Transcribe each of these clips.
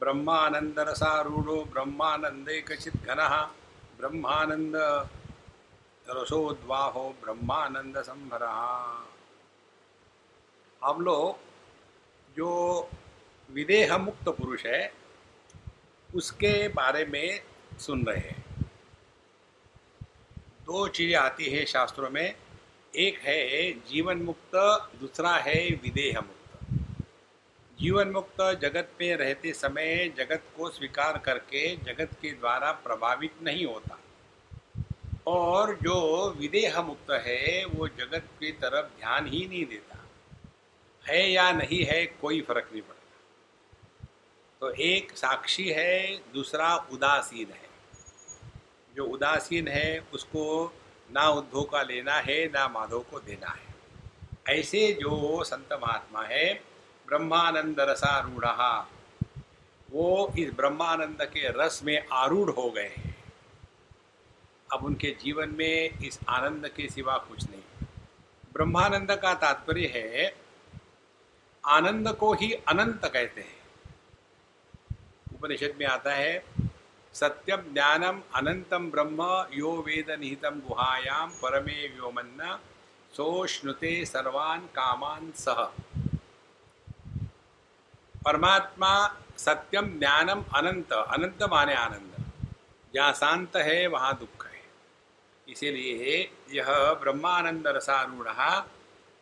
ब्रह्मानंद रसारूढ़ो ब्रह्मानंदैकचित घन ब्रह्मानंद रसोद्वाहो ब्रह्मानंद संभर हम लोग जो विदेह मुक्त पुरुष है, उसके बारे में सुन रहे हैं। दो चीज़ें आती है शास्त्रों में। एक है जीवन मुक्त दूसरा है विदेह मुक्त जीवन मुक्त जगत में रहते समय जगत को स्वीकार करके जगत के द्वारा प्रभावित नहीं होता। और जो विदेह मुक्त है, वो जगत की तरफ़ ध्यान ही नहीं देता। है या नहीं है, कोई फ़र्क नहीं पड़ता। तो एक साक्षी है, दूसरा उदासीन है। जो उदासीन है, उसको ना उद्धव का लेना है, ना माधव को देना है। ऐसे जो संत महात्मा है ब्रह्मानंद रसारूढ़ वो इस ब्रह्मानंद के रस में आरूढ़ हो गए हैं। अब उनके जीवन में इस आनंद के सिवा कुछ नहीं। ब्रह्मानंद का तात्पर्य है, आनंद को ही अनंत कहते हैं। उपनिषद में आता है, सत्यम ज्ञानम अनंतम ब्रह्म यो वेद निहितम गुहायाम परमे व्योमन्न सोष्णुते सर्वान कामान सह। परमात्मा सत्यम ज्ञानम अनंत अनंत माने आनंद। जहाँ शांत है, वहाँ दुख है। इसीलिए यह ब्रह्मानंद रसारूढ़,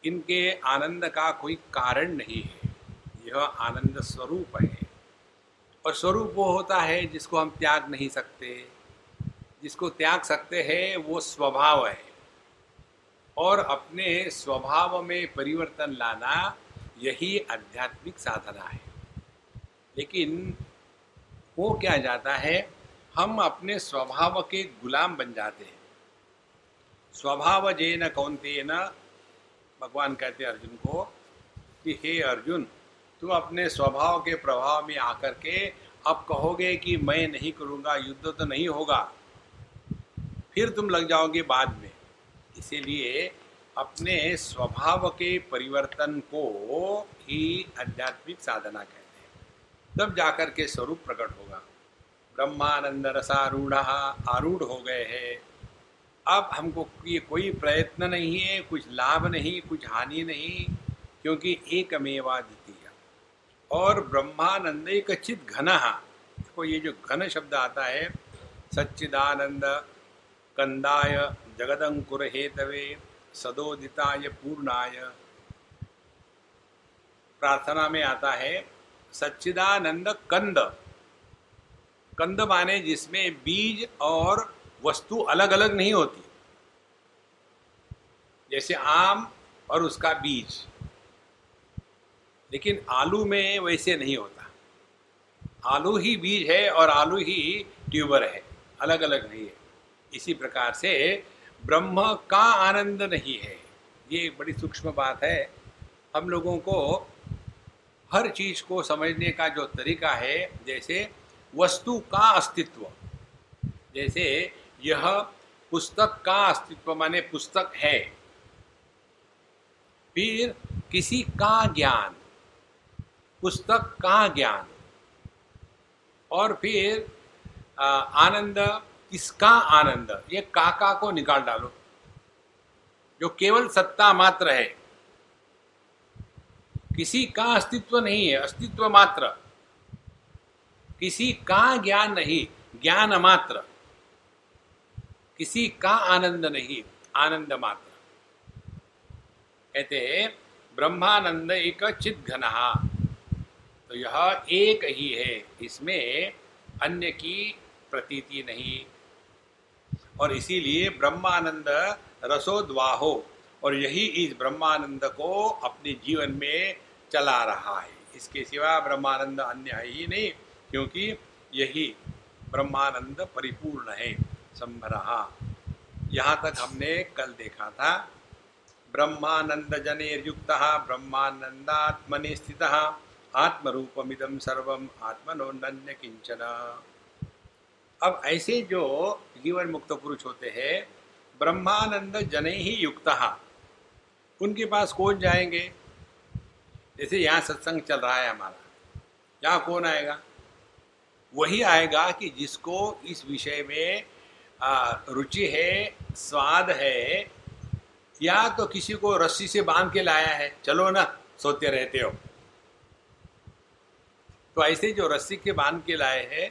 इनके आनंद का कोई कारण नहीं है। यह आनंद स्वरूप है। और स्वरूप वो होता है जिसको हम त्याग नहीं सकते। जिसको त्याग सकते हैं, वो स्वभाव है। और अपने स्वभाव में परिवर्तन लाना यही आध्यात्मिक साधना है। लेकिन वो क्या जाता है, हम अपने स्वभाव के गुलाम बन जाते हैं। स्वभाव जे न कौनते न भगवान कहते अर्जुन को कि हे अर्जुन तुम अपने स्वभाव के प्रभाव में आकर के अब कहोगे कि मैं नहीं करूँगा, युद्ध तो नहीं होगा, फिर तुम लग जाओगे बाद में। इसीलिए अपने स्वभाव के परिवर्तन को ही आध्यात्मिक साधना कहते तब जाकर के स्वरूप प्रकट होगा। ब्रह्मानंद रसारूढ़ आरूढ़ हो गए हैं। अब हमको ये कोई प्रयत्न नहीं है, कुछ लाभ नहीं, कुछ हानि नहीं, क्योंकि एकमेवा द्वितीय और ब्रह्मानंद एक चित घन। देखो ये जो घन शब्द आता है, सच्चिदानंद, कंदाय, जगदंकुर हेतवे, सदोदिताय पूर्णाय। प्रार्थना में आता है सच्चिदानंद कंद। कंद माने जिसमें बीज और वस्तु अलग अलग नहीं होती। जैसे आम और उसका बीज। लेकिन आलू में वैसे नहीं होता। आलू ही बीज है और आलू ही ट्यूबर है। अलग अलग नहीं है। इसी प्रकार से ब्रह्म का आनंद नहीं है। ये बड़ी सूक्ष्म बात है। हम लोगों को हर चीज़ को समझने का जो तरीका है, जैसे वस्तु का अस्तित्व। जैसे यह पुस्तक का अस्तित्व माने पुस्तक है। फिर किसी का ज्ञान, पुस्तक का ज्ञान। और फिर आनंद, किसका आनंद? ये काका को निकाल डालो। जो केवल सत्ता मात्र है। किसी का अस्तित्व नहीं है, अस्तित्व मात्र। किसी का ज्ञान नहीं, ज्ञान मात्र। किसी का आनंद नहीं, आनंद मात्र। कहते ब्रह्मानंद एक चित घन। तो यह एक ही है, इसमें अन्य की प्रतीति नहीं। और इसीलिए ब्रह्मानंद रसोद्वाहो, और यही इस ब्रह्मानंद को अपने जीवन में चला रहा है। इसके सिवा ब्रह्मानंद अन्य है ही नहीं, क्योंकि यही ब्रह्मानंद परिपूर्ण है, संभरहा। यहाँ तक हमने कल देखा था, ब्रह्मानंद जने युक्त ब्रह्मानंदात्मनि स्थित आत्मरूपमिदम सर्वम आत्मनोन्य किंचन अब ऐसे जो जीवन मुक्त पुरुष होते हैं, ब्रह्मानंद जने ही युक्त, उनके पास कौन जाएँगे? जैसे यहाँ सत्संग चल रहा है हमारा। यहाँ कौन आएगा? वही आएगा कि जिसको इस विषय में रुचि है, स्वाद है, या तो किसी को रस्सी से बाँध के लाया है। चलो ना, सोते रहते हो। तो ऐसे जो रस्सी के बाँध के लाए हैं,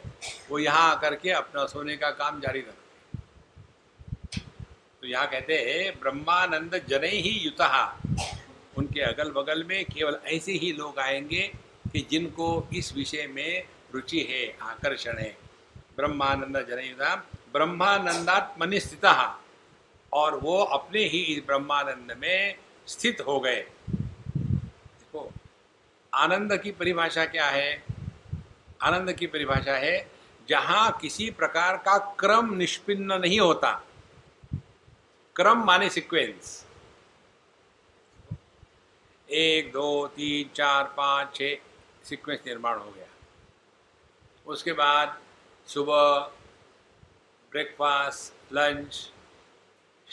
वो यहाँ आकर के अपना सोने का काम जारी रखते तो यहाँ कहते हैं, ब्रह्मानंद जने ही युत। उनके अगल बगल में केवल ऐसे ही लोग आएँगे कि जिनको इस विषय में रुचि है, आकर्षण है। ब्रह्मानंद जनयुता ब्रह्मानंदात्मनि स्थित, और वो अपने ही इस ब्रह्मानंद में स्थित हो गए। देखो, आनंद की परिभाषा क्या है? आनंद की परिभाषा है, जहाँ किसी प्रकार का क्रम निष्पिन्न नहीं होता। क्रम माने सीक्वेंस एक, दो, तीन, चार, पाँच छ सीक्वेंस निर्माण हो गया। उसके बाद सुबह ब्रेकफास्ट लंच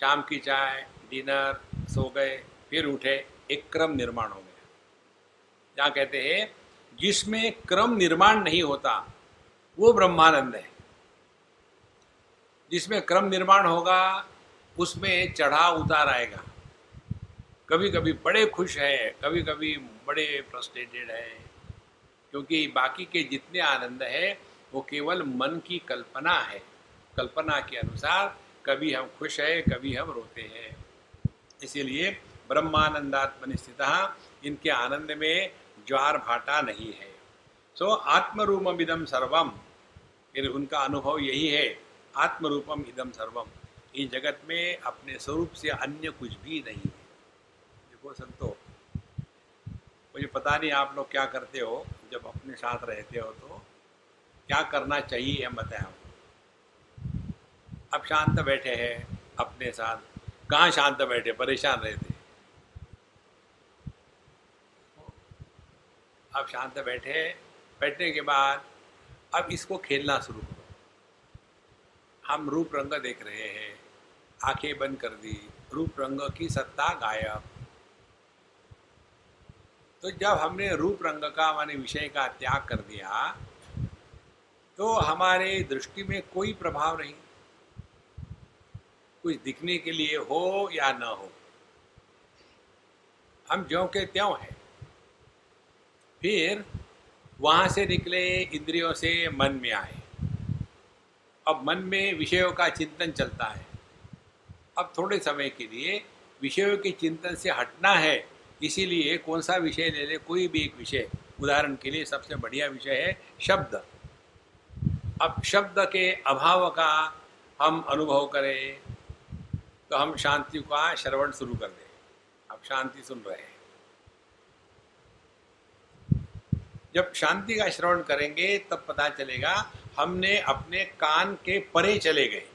शाम की चाय डिनर सो गए, फिर उठे, एक क्रम निर्माण हो गया। जहाँ कहते हैं, जिसमें क्रम निर्माण नहीं होता, वो ब्रह्मानंद है। जिसमें क्रम निर्माण होगा, उसमें चढ़ाव उतार आएगा। कभी कभी बड़े खुश हैं कभी कभी बड़े फ्रस्ट्रेटेड हैं क्योंकि बाकी के जितने आनंद है वो केवल मन की कल्पना है। कल्पना के अनुसार कभी हम खुश हैं कभी हम रोते हैं। इसीलिए ब्रह्मानंदात्मनि स्थित इनके आनंद में ज्वार भाटा नहीं है। सो so, आत्मरूपम इदम सर्वम फिर उनका अनुभव यही है आत्मरूपम इदम सर्वम इस जगत में अपने स्वरूप से अन्य कुछ भी नहीं है। देखो संतो मुझे पता नहीं आप लोग क्या करते हो, जब अपने साथ रहते हो तो। क्या करना चाहिए हम बताएँ अब शांत बैठे हैं अपने साथ। कहाँ शांत बैठे परेशान रहते अब शांत बैठे बैठने के बाद अब इसको खेलना शुरू करो। हम रूप रंग देख रहे हैं। आँखें बंद कर दी। रूप रंग की सत्ता गायब। तो जब हमने रूप रंग का माने विषय का त्याग कर दिया तो हमारे दृष्टि में कोई प्रभाव नहीं। कुछ दिखने के लिए हो या न हो। हम ज्यो के त्यों हैं। फिर वहाँ से निकले, इंद्रियों से मन में आए। अब मन में विषयों का चिंतन चलता है। अब थोड़े समय के लिए विषयों के चिंतन से हटना है। इसीलिए कौन सा विषय ले ले, कोई भी एक विषय। उदाहरण के लिए सबसे बढ़िया विषय है शब्द। अब शब्द के अभाव का हम अनुभव करें तो हम शांति का श्रवण शुरू कर दें। अब शांति सुन रहे हैं। जब शांति का श्रवण करेंगे, तब पता चलेगा हमने अपने कान के परे चले गए।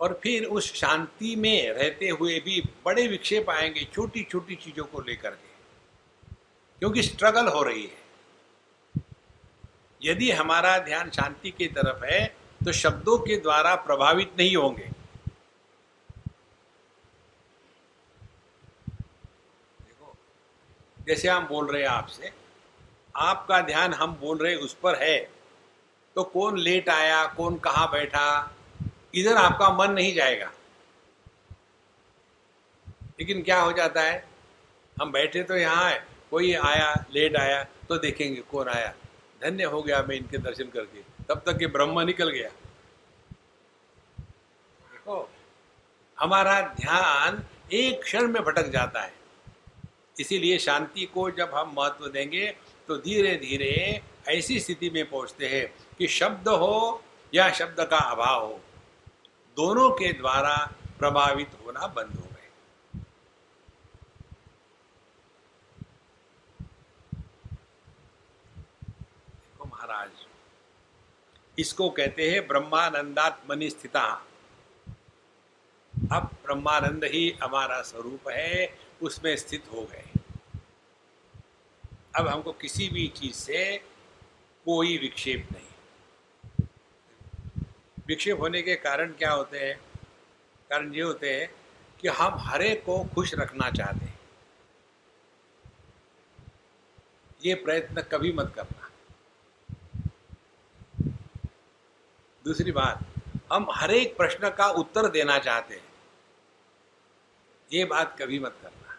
और फिर उस शांति में रहते हुए भी बड़े विक्षेप आएँगे छोटी छोटी चीज़ों को लेकर के। क्योंकि स्ट्रगल हो रही है। यदि हमारा ध्यान शांति की तरफ़ है तो शब्दों के द्वारा प्रभावित नहीं होंगे। देखो, जैसे हम बोल रहे हैं आपसे, आपका ध्यान हम बोल रहे उस पर है तो कौन लेट आया, कौन कहा बैठा इधर आपका मन नहीं जाएगा। लेकिन क्या हो जाता है? हम बैठे तो यहाँ है, कोई आया, लेट आया तो देखेंगे कौन आया। धन्य हो गया मैं इनके दर्शन करके, तब तक ये ब्रह्म निकल गया। देखो, हमारा ध्यान एक क्षण में भटक जाता है। इसीलिए शांति को जब हम महत्व देंगे तो धीरे धीरे ऐसी स्थिति में पहुँचते हैं कि शब्द हो या शब्द का अभाव हो। दोनों के द्वारा प्रभावित होना बंद हो गए। देखो महाराज, इसको कहते हैं ब्रह्मानंदात्मनि स्थिता अब ब्रह्मानंद ही हमारा स्वरूप है, उसमें स्थित हो गए। अब हमको किसी भी चीज़ से कोई विक्षेप नहीं। विक्षेप होने के कारण क्या होते हैं? कारण ये होते हैं कि हम हरे को खुश रखना चाहते हैं। ये प्रयत्न कभी मत करना। दूसरी बात, हम हर एक प्रश्न का उत्तर देना चाहते हैं। ये बात कभी मत करना।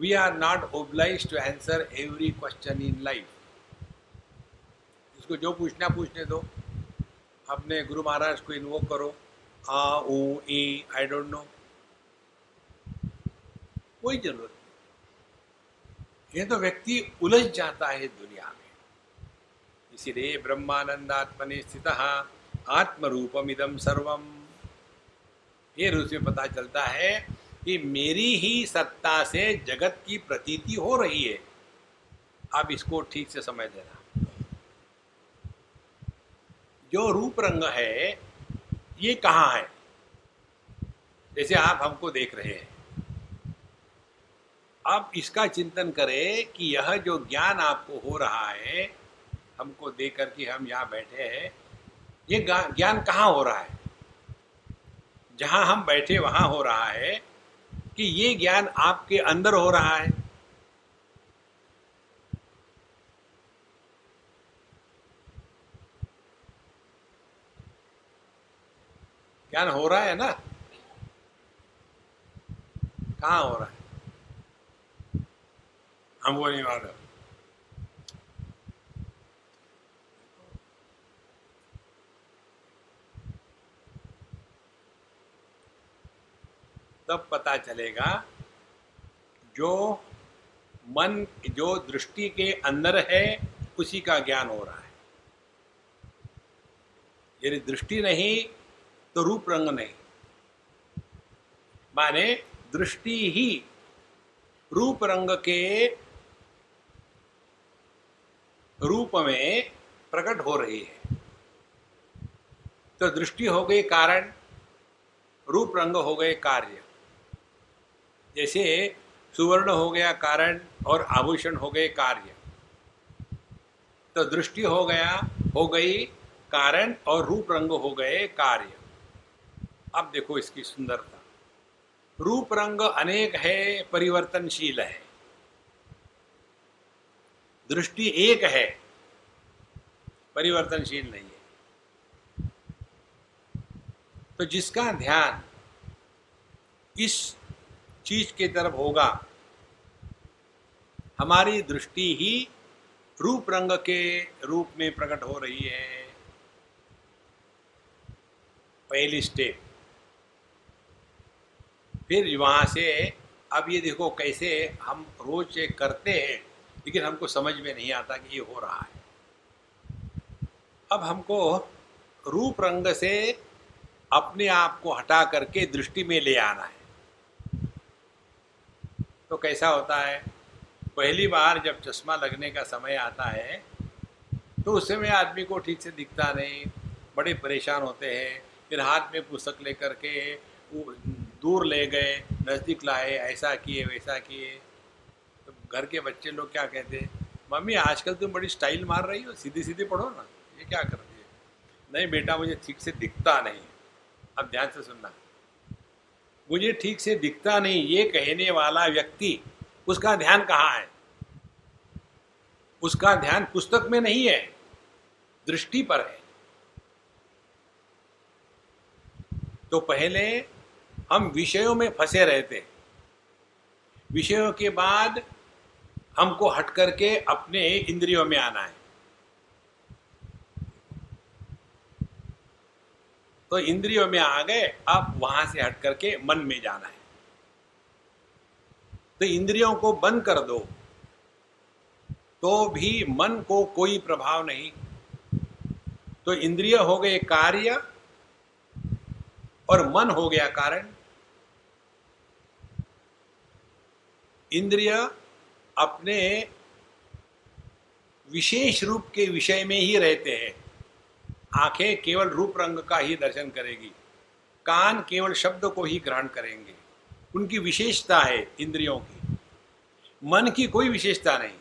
We are not oblige to answer every question in life उसको जो पूछना, पूछने दो। अपने गुरु महाराज को इन्वोक करो। आ ऊ ई आई डोंट नो कोई ज़रूरत नहीं। ये तो व्यक्ति उलझ जाता है दुनिया में। इसीलिए ब्रह्मानंदात्मनि स्थित आत्म रूपम इदम सर्वम। ये रूप में पता चलता है कि मेरी ही सत्ता से जगत की प्रतीति हो रही है। अब इसको ठीक से समझ लेना। जो रूप रंग है, ये कहाँ है? जैसे आप हमको देख रहे हैं। आप इसका चिंतन करें कि यह जो ज्ञान आपको हो रहा है, हमको देख करके हम यहाँ बैठे हैं, ये ज्ञान कहाँ हो रहा है? जहाँ हम बैठे वहाँ हो रहा है कि ये ज्ञान आपके अंदर हो रहा है। ज्ञान हो रहा है ना? कहाँ हो रहा है? हम वो नहीं मालूम। तब पता चलेगा जो मन, जो दृष्टि के अंदर है, उसी का ज्ञान हो रहा है। यदि दृष्टि नहीं तो रूप रंग नहीं माने दृष्टि ही रूप रंग के रूप में प्रकट हो रही है। तो दृष्टि हो गई कारण, रूप रंग हो गए कार्य। जैसे सुवर्ण हो गया कारण और आभूषण हो गए कार्य। तो दृष्टि हो गया, हो गई कारण और रूप रंग हो गए कार्य। अब देखो इसकी सुंदरता। रूप रंग अनेक है, परिवर्तनशील है। दृष्टि एक है, परिवर्तनशील नहीं है। तो जिसका ध्यान इस चीज़ की तरफ़ होगा, हमारी दृष्टि ही रूप रंग के रूप में प्रकट हो रही है। पहली स्टेप। फिर वहाँ से, अब ये देखो कैसे हम रोज करते हैं, लेकिन हमको समझ में नहीं आता कि ये हो रहा है। अब हमको रूप रंग से अपने आप को हटा करके दृष्टि में ले आना है। तो कैसा होता है, पहली बार जब चश्मा लगने का समय आता है तो उस समय आदमी को ठीक से दिखता नहीं, बड़े परेशान होते हैं, फिर हाथ में पुस्तक लेकर के दूर ले गए, नज़दीक लाए, ऐसा किए, वैसा किए। तो घर के बच्चे लोग क्या कहते हैं, मम्मी, आजकल तुम बड़ी स्टाइल मार रही हो सीधी सीधी पढ़ो ना, ये क्या करती है? नहीं बेटा, मुझे ठीक से दिखता नहीं अब ध्यान से सुनना। मुझे ठीक से दिखता नहीं, ये कहने वाला व्यक्ति, उसका ध्यान कहाँ है? उसका ध्यान पुस्तक में नहीं है, दृष्टि पर है। तो पहले हम विषयों में फंसे रहते विषयों के बाद हमको हट करके अपने इंद्रियों में आना है। तो इंद्रियों में आ गए, अब वहाँ से हट करके मन में जाना है। तो इंद्रियों को बंद कर दो तो भी मन को कोई प्रभाव नहीं। तो इंद्रिय हो गए कार्य और मन हो गया कारण। इंद्रिय अपने विशेष रूप के विषय में ही रहते हैं। आँखें केवल रूप रंग का ही दर्शन करेगी। कान केवल शब्द को ही ग्रहण करेंगे। उनकी विशेषता है इंद्रियों की। मन की कोई विशेषता नहीं।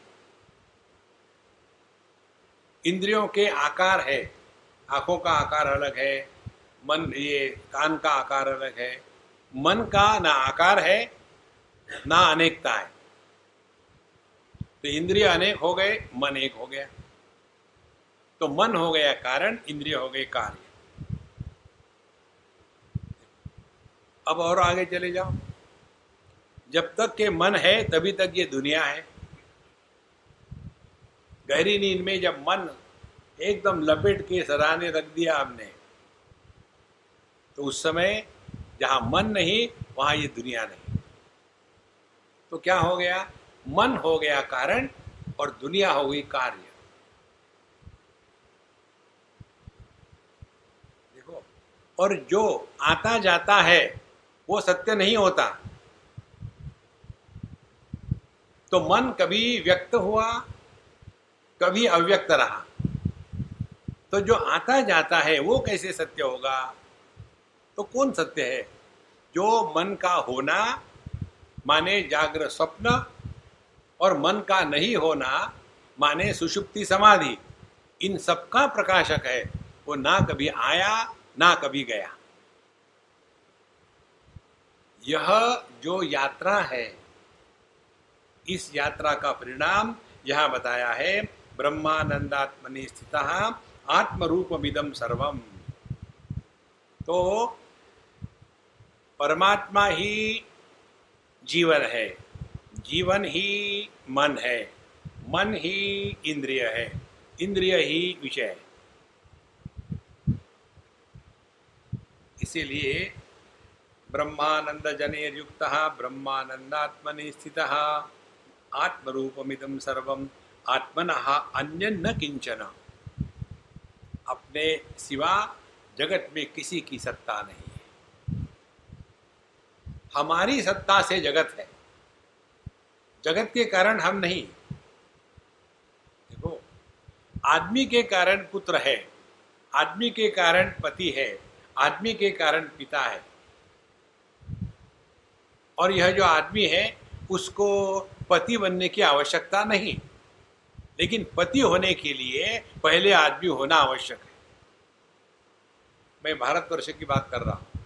इंद्रियों के आकार है। आँखों का आकार अलग है। मन, ये कान का आकार अलग है। मन का ना आकार है ना अनेकता है। तो इंद्रिय अनेक हो गए, मन एक हो गया। तो मन हो गया कारण, इंद्रिय हो गए कार्य। अब और आगे चले जाओ। जब तक के मन है, तभी तक ये दुनिया है। गहरी नींद में जब मन एकदम लपेट के सराहने रख दिया हमने तो उस समय जहाँ मन नहीं, वहाँ ये दुनिया नहीं। तो क्या हो गया? मन हो गया कारण और दुनिया हो गई कार्य। देखो, और जो आता जाता है, वो सत्य नहीं होता। तो मन कभी व्यक्त हुआ, कभी अव्यक्त रहा। तो जो आता जाता है, वो कैसे सत्य होगा? तो कौन सत्य है? जो मन का होना माने जागृत स्वप्न और मन का नहीं होना, माने सुषुप्ति समाधि, इन सबका प्रकाशक है। वो ना कभी आया, ना कभी गया। यह जो यात्रा है, इस यात्रा का परिणाम यहाँ बताया है, ब्रह्मानंदात्मनि स्थित आत्मरूपमिदम सर्वम। तो परमात्मा ही जीवन है। जीवन ही मन है। मन ही इंद्रिय है। इंद्रिय ही विषय है। इसीलिए ब्रह्मानंद जनेर्युक्त ब्रह्मानंदात्मनि स्थित आत्मरूपमिदम सर्वम, आत्मन अन्य न किंचन अपने सिवा जगत में किसी की सत्ता नहीं। हमारी सत्ता से जगत है। जगत के कारण हम नहीं। देखो, आदमी के कारण पुत्र है, आदमी के कारण पति है, आदमी के कारण पिता है। और यह जो आदमी है, उसको पति बनने की आवश्यकता नहीं। लेकिन पति होने के लिए पहले आदमी होना आवश्यक है। मैं भारतवर्ष की बात कर रहा हूँ।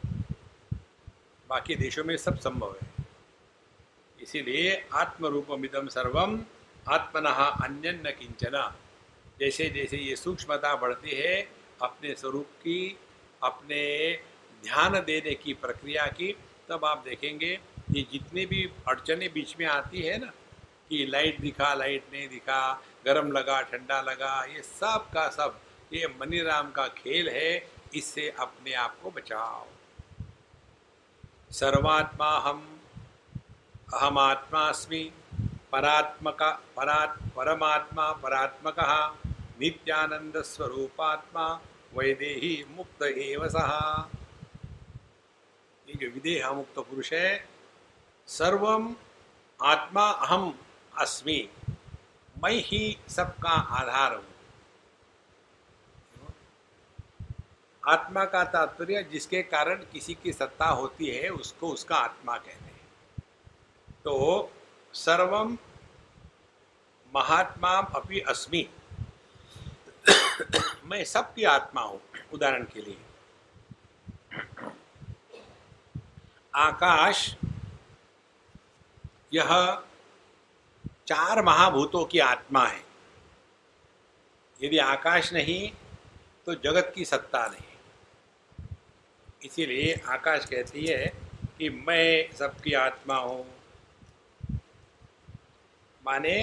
बाकी देशों में सब संभव है। इसीलिए आत्मरूपमिदम सर्वम आत्मन अन्य न किंचना जैसे जैसे ये सूक्ष्मता बढ़ती है, अपने स्वरूप की, अपने ध्यान देने की प्रक्रिया की, तब आप देखेंगे ये जितने भी अड़चने बीच में आती है ना, कि लाइट दिखा, लाइट नहीं दिखा, गर्म लगा, ठंडा लगा, ये सब का सब, ये मनीराम का खेल है, इससे अपने आप को बचाओ। सर्वात्मा हम अहमात्मास्मि परात्मक, परात्, परमात्मा, परात्मक नित्यानंद स्वरूपात्मा वैदेही मुक्त एव सह ये जो विदेह मुक्त पुरुष है, सर्वम आत्मा अहम अस्मि। मैं ही सबका आधार हूँ। आत्मा का तात्पर्य जिसके कारण किसी की सत्ता होती है, उसको उसका आत्मा कहते हैं। तो सर्वम महात्मा अपि अस्मि। मैं सबकी आत्मा हूँ, उदाहरण के लिए। आकाश, यह चार महाभूतों की आत्मा है। यदि आकाश नहीं तो जगत की सत्ता नहीं। इसीलिए आकाश कहती है कि मैं सबकी आत्मा हूँ। माने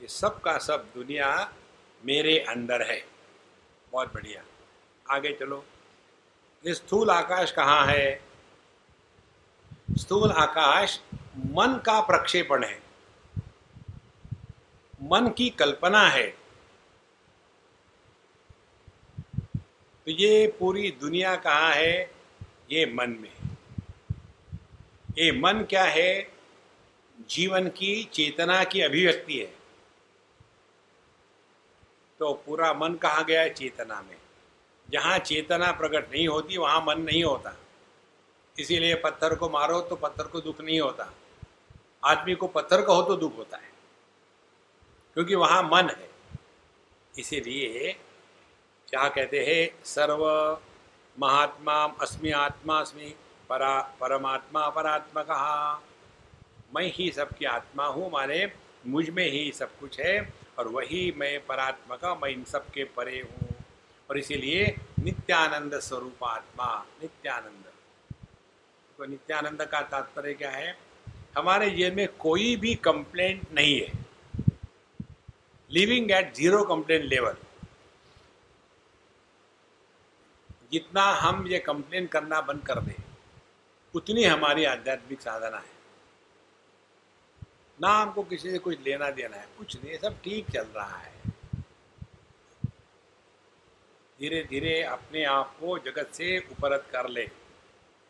ये सब का सब दुनिया मेरे अंदर है। बहुत बढ़िया। आगे चलो। ये स्थूल आकाश कहाँ है? स्थूल आकाश मन का प्रक्षेपण है। मन की कल्पना है। तो ये पूरी दुनिया कहाँ है? ये मन में। ये मन क्या है? जीवन की चेतना की अभिव्यक्ति है। तो पूरा मन कहाँ गया है? चेतना में। जहाँ चेतना प्रकट नहीं होती, वहाँ मन नहीं होता। इसीलिए पत्थर को मारो तो पत्थर को दुख नहीं होता। आदमी को पत्थर का हो तो दुख होता है। क्योंकि वहाँ मन है। इसीलिए क्या कहते हैं, सर्व महात्मा अस्मि आत्मा अस्मि परा परमात्मा परात्मा कहा मैं ही सबकी आत्मा हूँ, माने मुझमें ही सब कुछ है और वही मैं परात्मा का मैं इन सब के परे हूँ। और इसीलिए नित्यानंद स्वरूप आत्मा, नित्यानंद। तो नित्यानंद का तात्पर्य क्या है? हमारे ये में कोई भी कंप्लेंट नहीं है। Living at zero complaint level जितना हम ये कंप्लेन करना बंद कर दें, उतनी हमारी आध्यात्मिक साधना है। ना हमको किसी से कुछ लेना देना है, कुछ नहीं, सब ठीक चल रहा है। धीरे धीरे अपने आप को जगत से उपरत कर ले,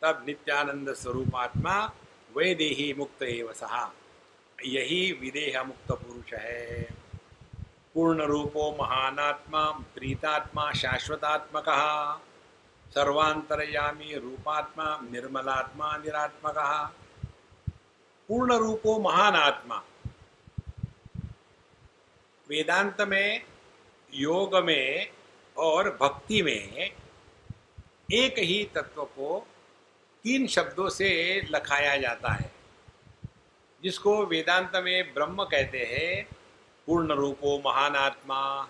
तब नित्यानंद स्वरूप आत्मा वैदेही मुक्त एवं सहा। यही विदेह मुक्त पुरुष है। पूर्ण रूपो महानात्मा, प्रीतात्मा, शाश्वतात्मक। सर्वांतरयामी रूपात्मा, निर्मलात्मा, निरात्मक। पूर्ण रूपो महान आत्मा। वेदांत में योग में और भक्ति में एक ही तत्व को तीन शब्दों से लखाया जाता है, जिसको वेदांत में ब्रह्म कहते हैं पूर्ण रूपो महान आत्मा।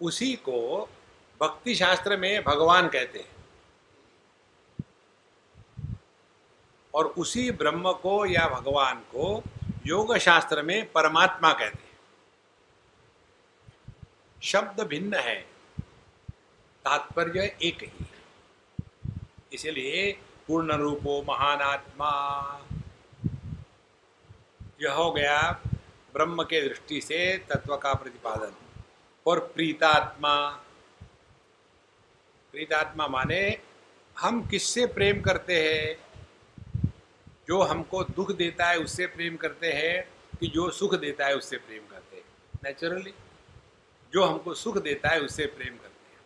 उसी को भक्ति शास्त्र में भगवान कहते हैं। और उसी ब्रह्म को या भगवान को योग शास्त्र में परमात्मा कहते हैं। शब्द भिन्न है, तात्पर्य एक ही। इसलिए पूर्ण रूपो महान आत्मा। यह हो गया ब्रह्म के दृष्टि से तत्व का प्रतिपादन। और प्रीतात्मा। प्रीतात्मा माने हम किससे प्रेम करते हैं? जो हमको दुख देता है उससे प्रेम करते हैं कि जो सुख देता है उससे प्रेम करते हैं? नेचुरली जो हमको सुख देता है उससे प्रेम करते हैं।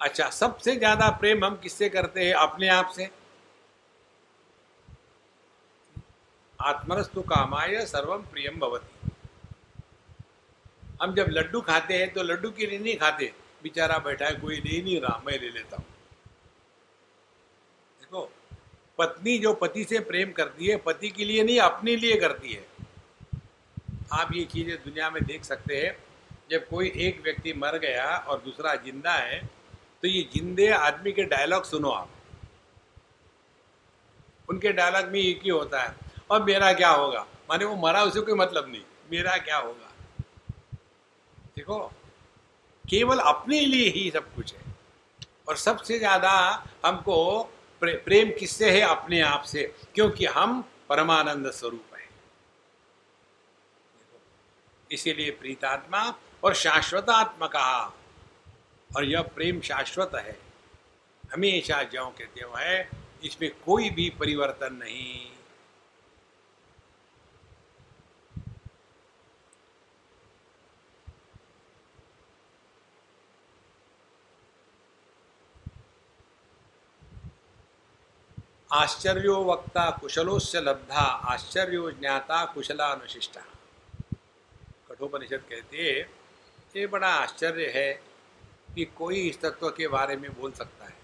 अच्छा सबसे ज़्यादा प्रेम हम किससे करते हैं? अपने आप से। आत्मरस्तु कामाय सर्वम प्रियम भवती। हम जब लड्डू खाते हैं तो लड्डू के लिए नहीं खाते। बेचारा बैठा है, कोई ले नहीं रहा, मैं ले लेता हूँ। देखो, पत्नी जो पति से प्रेम करती है, पति के लिए नहीं, अपने लिए करती है। आप ये चीज़ें दुनिया में देख सकते हैं, जब कोई एक व्यक्ति मर गया और दूसरा ज़िंदा है तो ये जिंदे आदमी के डायलॉग सुनो आप। उनके डायलॉग में एक ही होता है? और मेरा क्या होगा? माने वो मरा, उसे कोई मतलब नहीं। मेरा क्या होगा? देखो केवल अपने लिए ही सब कुछ है। और सबसे ज़्यादा हमको प्रे, प्रेम किससे है? अपने आप से क्योंकि हम परमानंद स्वरूप है। इसीलिए प्रीतात्मा और शाश्वतात्मा कहा और यह प्रेम शाश्वत है। हमेशा ज्यो के त्यों है इसमें कोई भी परिवर्तन नहीं। आश्चर्यो वक्ता कुशलोस्य लब्धा, आश्चर्यो ज्ञाता कुशलानुशिष्टा। कठोपनिषद कहते हैं, ये बड़ा आश्चर्य है कि कोई इस तत्व के बारे में बोल सकता है।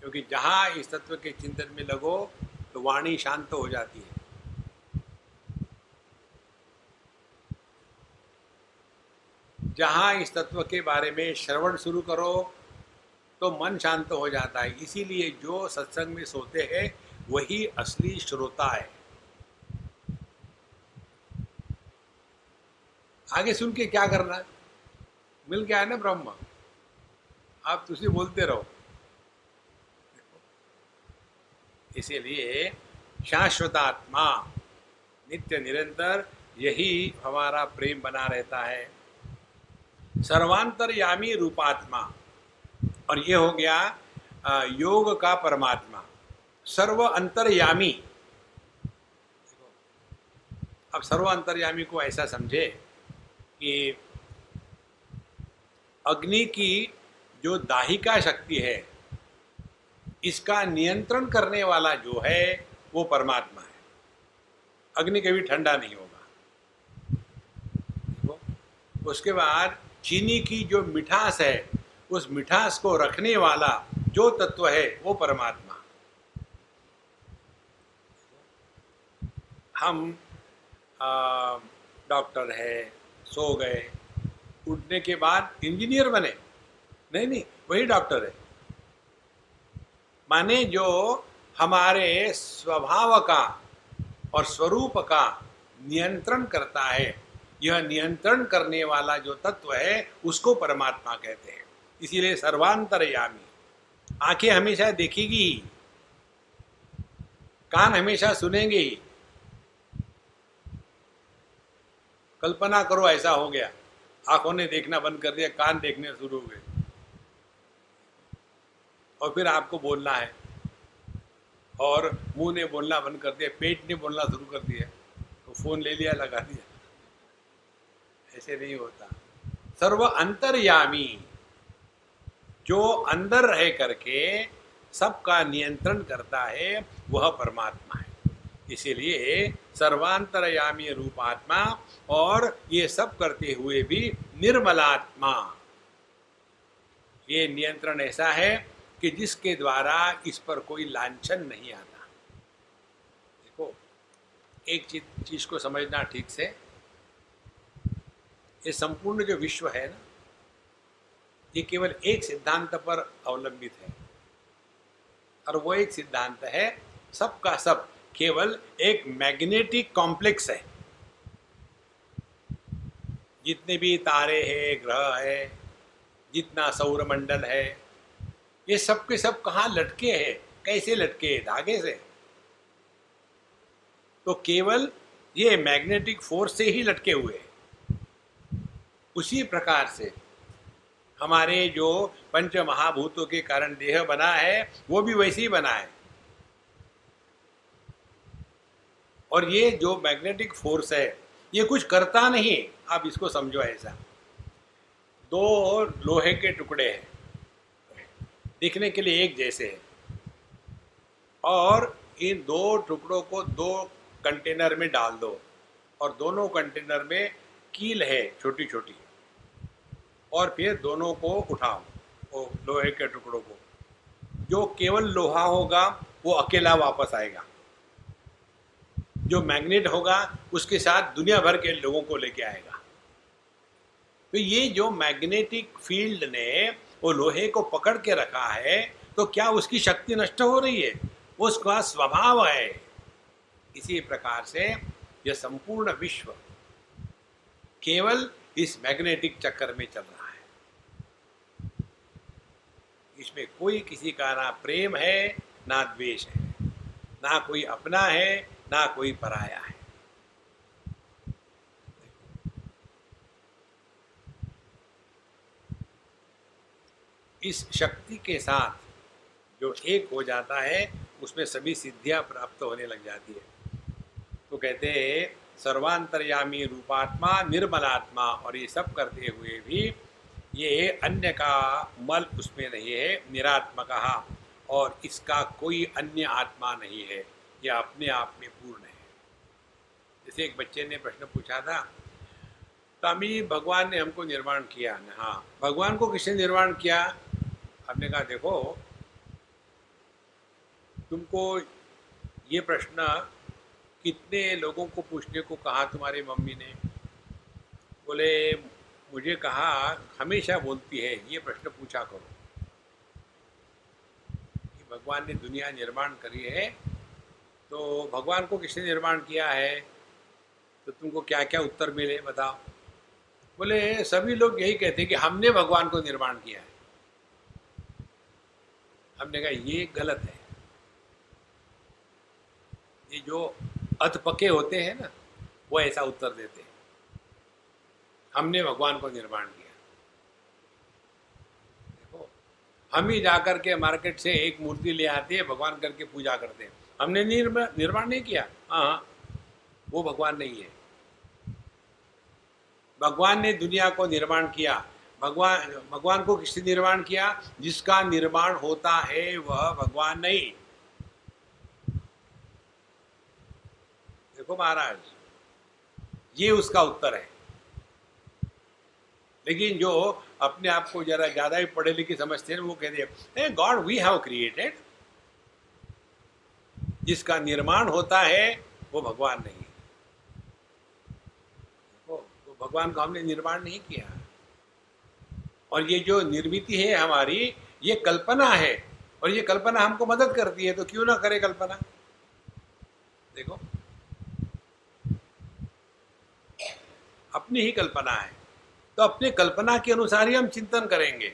क्योंकि जहाँ इस तत्व के चिंतन में लगो तो वाणी शांत हो जाती है। जहाँ इस तत्व के बारे में श्रवण शुरू करो तो मन शांत हो जाता है। इसीलिए जो सत्संग में सोते हैं, वही असली श्रोता है। आगे सुन के क्या करना? मिल गया है ना ब्रह्म? आप तुझे बोलते रहो। इसीलिए शाश्वत आत्मा नित्य निरंतर यही हमारा प्रेम बना रहता है। सर्वांतरयामी रूपात्मा। और ये हो गया योग का परमात्मा, सर्व अंतर्यामी। अब सर्व अंतर्यामी को ऐसा समझे कि अग्नि की जो दाहिका शक्ति है, इसका नियंत्रण करने वाला जो है, वो परमात्मा है। अग्नि कभी ठंडा नहीं होगा। उसके बाद चीनी की जो मिठास है उस मिठास को रखने वाला जो तत्व है, वो परमात्मा। हम डॉक्टर है, सो गए। उठने के बाद इंजीनियर बने। नहीं नहीं, वही डॉक्टर है। माने जो हमारे स्वभाव का और स्वरूप का नियंत्रण करता है, यह नियंत्रण करने वाला जो तत्व है, उसको परमात्मा कहते हैं। इसीलिए सर्वांतरयामी। आँखें हमेशा देखेगी ही कान हमेशा सुनेंगे। ही कल्पना करो ऐसा हो गया। आँखों ने देखना बंद कर दिया, कान देखने शुरू हो गए। और फिर आपको बोलना है। और मुँह ने बोलना बंद कर दिया, पेट ने बोलना शुरू कर दिया। तो फ़ोन ले लिया, लगा दिया। ऐसे नहीं होता। सर्व अंतर्यामी जो अंदर रह करके सबका नियंत्रण करता है, वह परमात्मा है। इसीलिए सर्वांतरयामी रूपात्मा और ये सब करते हुए भी निर्मलात्मा। ये नियंत्रण ऐसा है कि जिसके द्वारा इस पर कोई लांछन नहीं आता। देखो, एक चीज़ चीज़ को समझना ठीक से। ये संपूर्ण जो विश्व है ना ये केवल एक सिद्धांत पर अवलंबित है। और वो एक सिद्धांत है, सबका सब केवल एक मैग्नेटिक कॉम्प्लेक्स है। जितने भी तारे हैं, ग्रह है, जितना सौर मंडल है, ये सब के सब कहाँ लटके हैं, कैसे लटके है, धागे से? तो केवल ये मैग्नेटिक फोर्स से ही लटके हुए हैं। उसी प्रकार से हमारे जो पंच महाभूतों के कारण देह बना है, वो भी वैसे ही बना है। और ये जो मैग्नेटिक फोर्स है, ये कुछ करता नहीं आप इसको समझो ऐसा। दो लोहे के टुकड़े हैं, दिखने के लिए एक जैसे है। और इन दो टुकड़ों को दो कंटेनर में डाल दो, और दोनों कंटेनर में कील है छोटी छोटी और फिर दोनों को उठाओ वो लोहे के टुकड़ों को। जो केवल लोहा होगा, वो अकेला वापस आएगा। जो मैग्नेट होगा, उसके साथ दुनिया भर के लोगों को लेके आएगा। तो ये जो मैग्नेटिक फ़ील्ड ने वो लोहे को पकड़ के रखा है तो क्या उसकी शक्ति नष्ट हो रही है? उसका स्वभाव है। इसी प्रकार से यह संपूर्ण विश्व केवल इस मैग्नेटिक चक्कर में चल रहा इसमें कोई किसी का ना प्रेम है, ना द्वेष है। ना कोई अपना है, ना कोई पराया है। इस शक्ति के साथ जो एक हो जाता है, उसमें सभी सिद्धियाँ प्राप्त होने लग जाती है। तो कहते हैं, सर्वांतर्यामी रूपात्मा, निर्मलात्मा, और ये सब करते हुए भी ये अन्य का मल उसमें नहीं है, निरात्मक, और इसका कोई अन्य आत्मा नहीं है यह अपने आप में पूर्ण है। जैसे एक बच्चे ने प्रश्न पूछा था तमी भगवान ने हमको निर्माण किया? हाँ। भगवान को किसने निर्माण किया? हमने कहा, देखो, तुमको ये प्रश्न कितने लोगों को पूछने को कहा तुम्हारी मम्मी ने? बोले मुझे कहा, हमेशा बोलती है, ये प्रश्न पूछा करो। कि भगवान ने दुनिया निर्माण करी है तो भगवान को किसने निर्माण किया है? तो तुमको क्या क्या उत्तर मिले, बताओ। बोले, सभी लोग यही कहते कि हमने भगवान को निर्माण किया है। हमने कहा, ये गलत है। ये जो अधपके होते हैं ना, वो ऐसा उत्तर देते हैं। हमने भगवान को निर्माण किया। देखो, हम ही जाकर के मार्केट से एक मूर्ति ले आते हैं, भगवान करके पूजा करते हैं। हमने निर्माण नहीं किया। हाँ वो भगवान नहीं है। भगवान ने दुनिया को निर्माण किया। भगवान भगवान को किसने निर्माण किया? जिसका निर्माण होता है, वह भगवान नहीं। देखो महाराज, ये उसका उत्तर है। लेकिन जो अपने आप को जरा ज़्यादा ही पढ़े लिखे समझते हैं वो कहते हैं गॉड वी हैव क्रिएटेड जिसका निर्माण होता है वो भगवान नहीं वो, वो भगवान को हमने निर्माण नहीं किया। और ये जो निर्मित है हमारी ये कल्पना है और ये कल्पना हमको मदद करती है तो क्यों ना करे कल्पना? देखो अपनी ही कल्पना है। तो अपने कल्पना के अनुसार ही हम चिंतन करेंगे।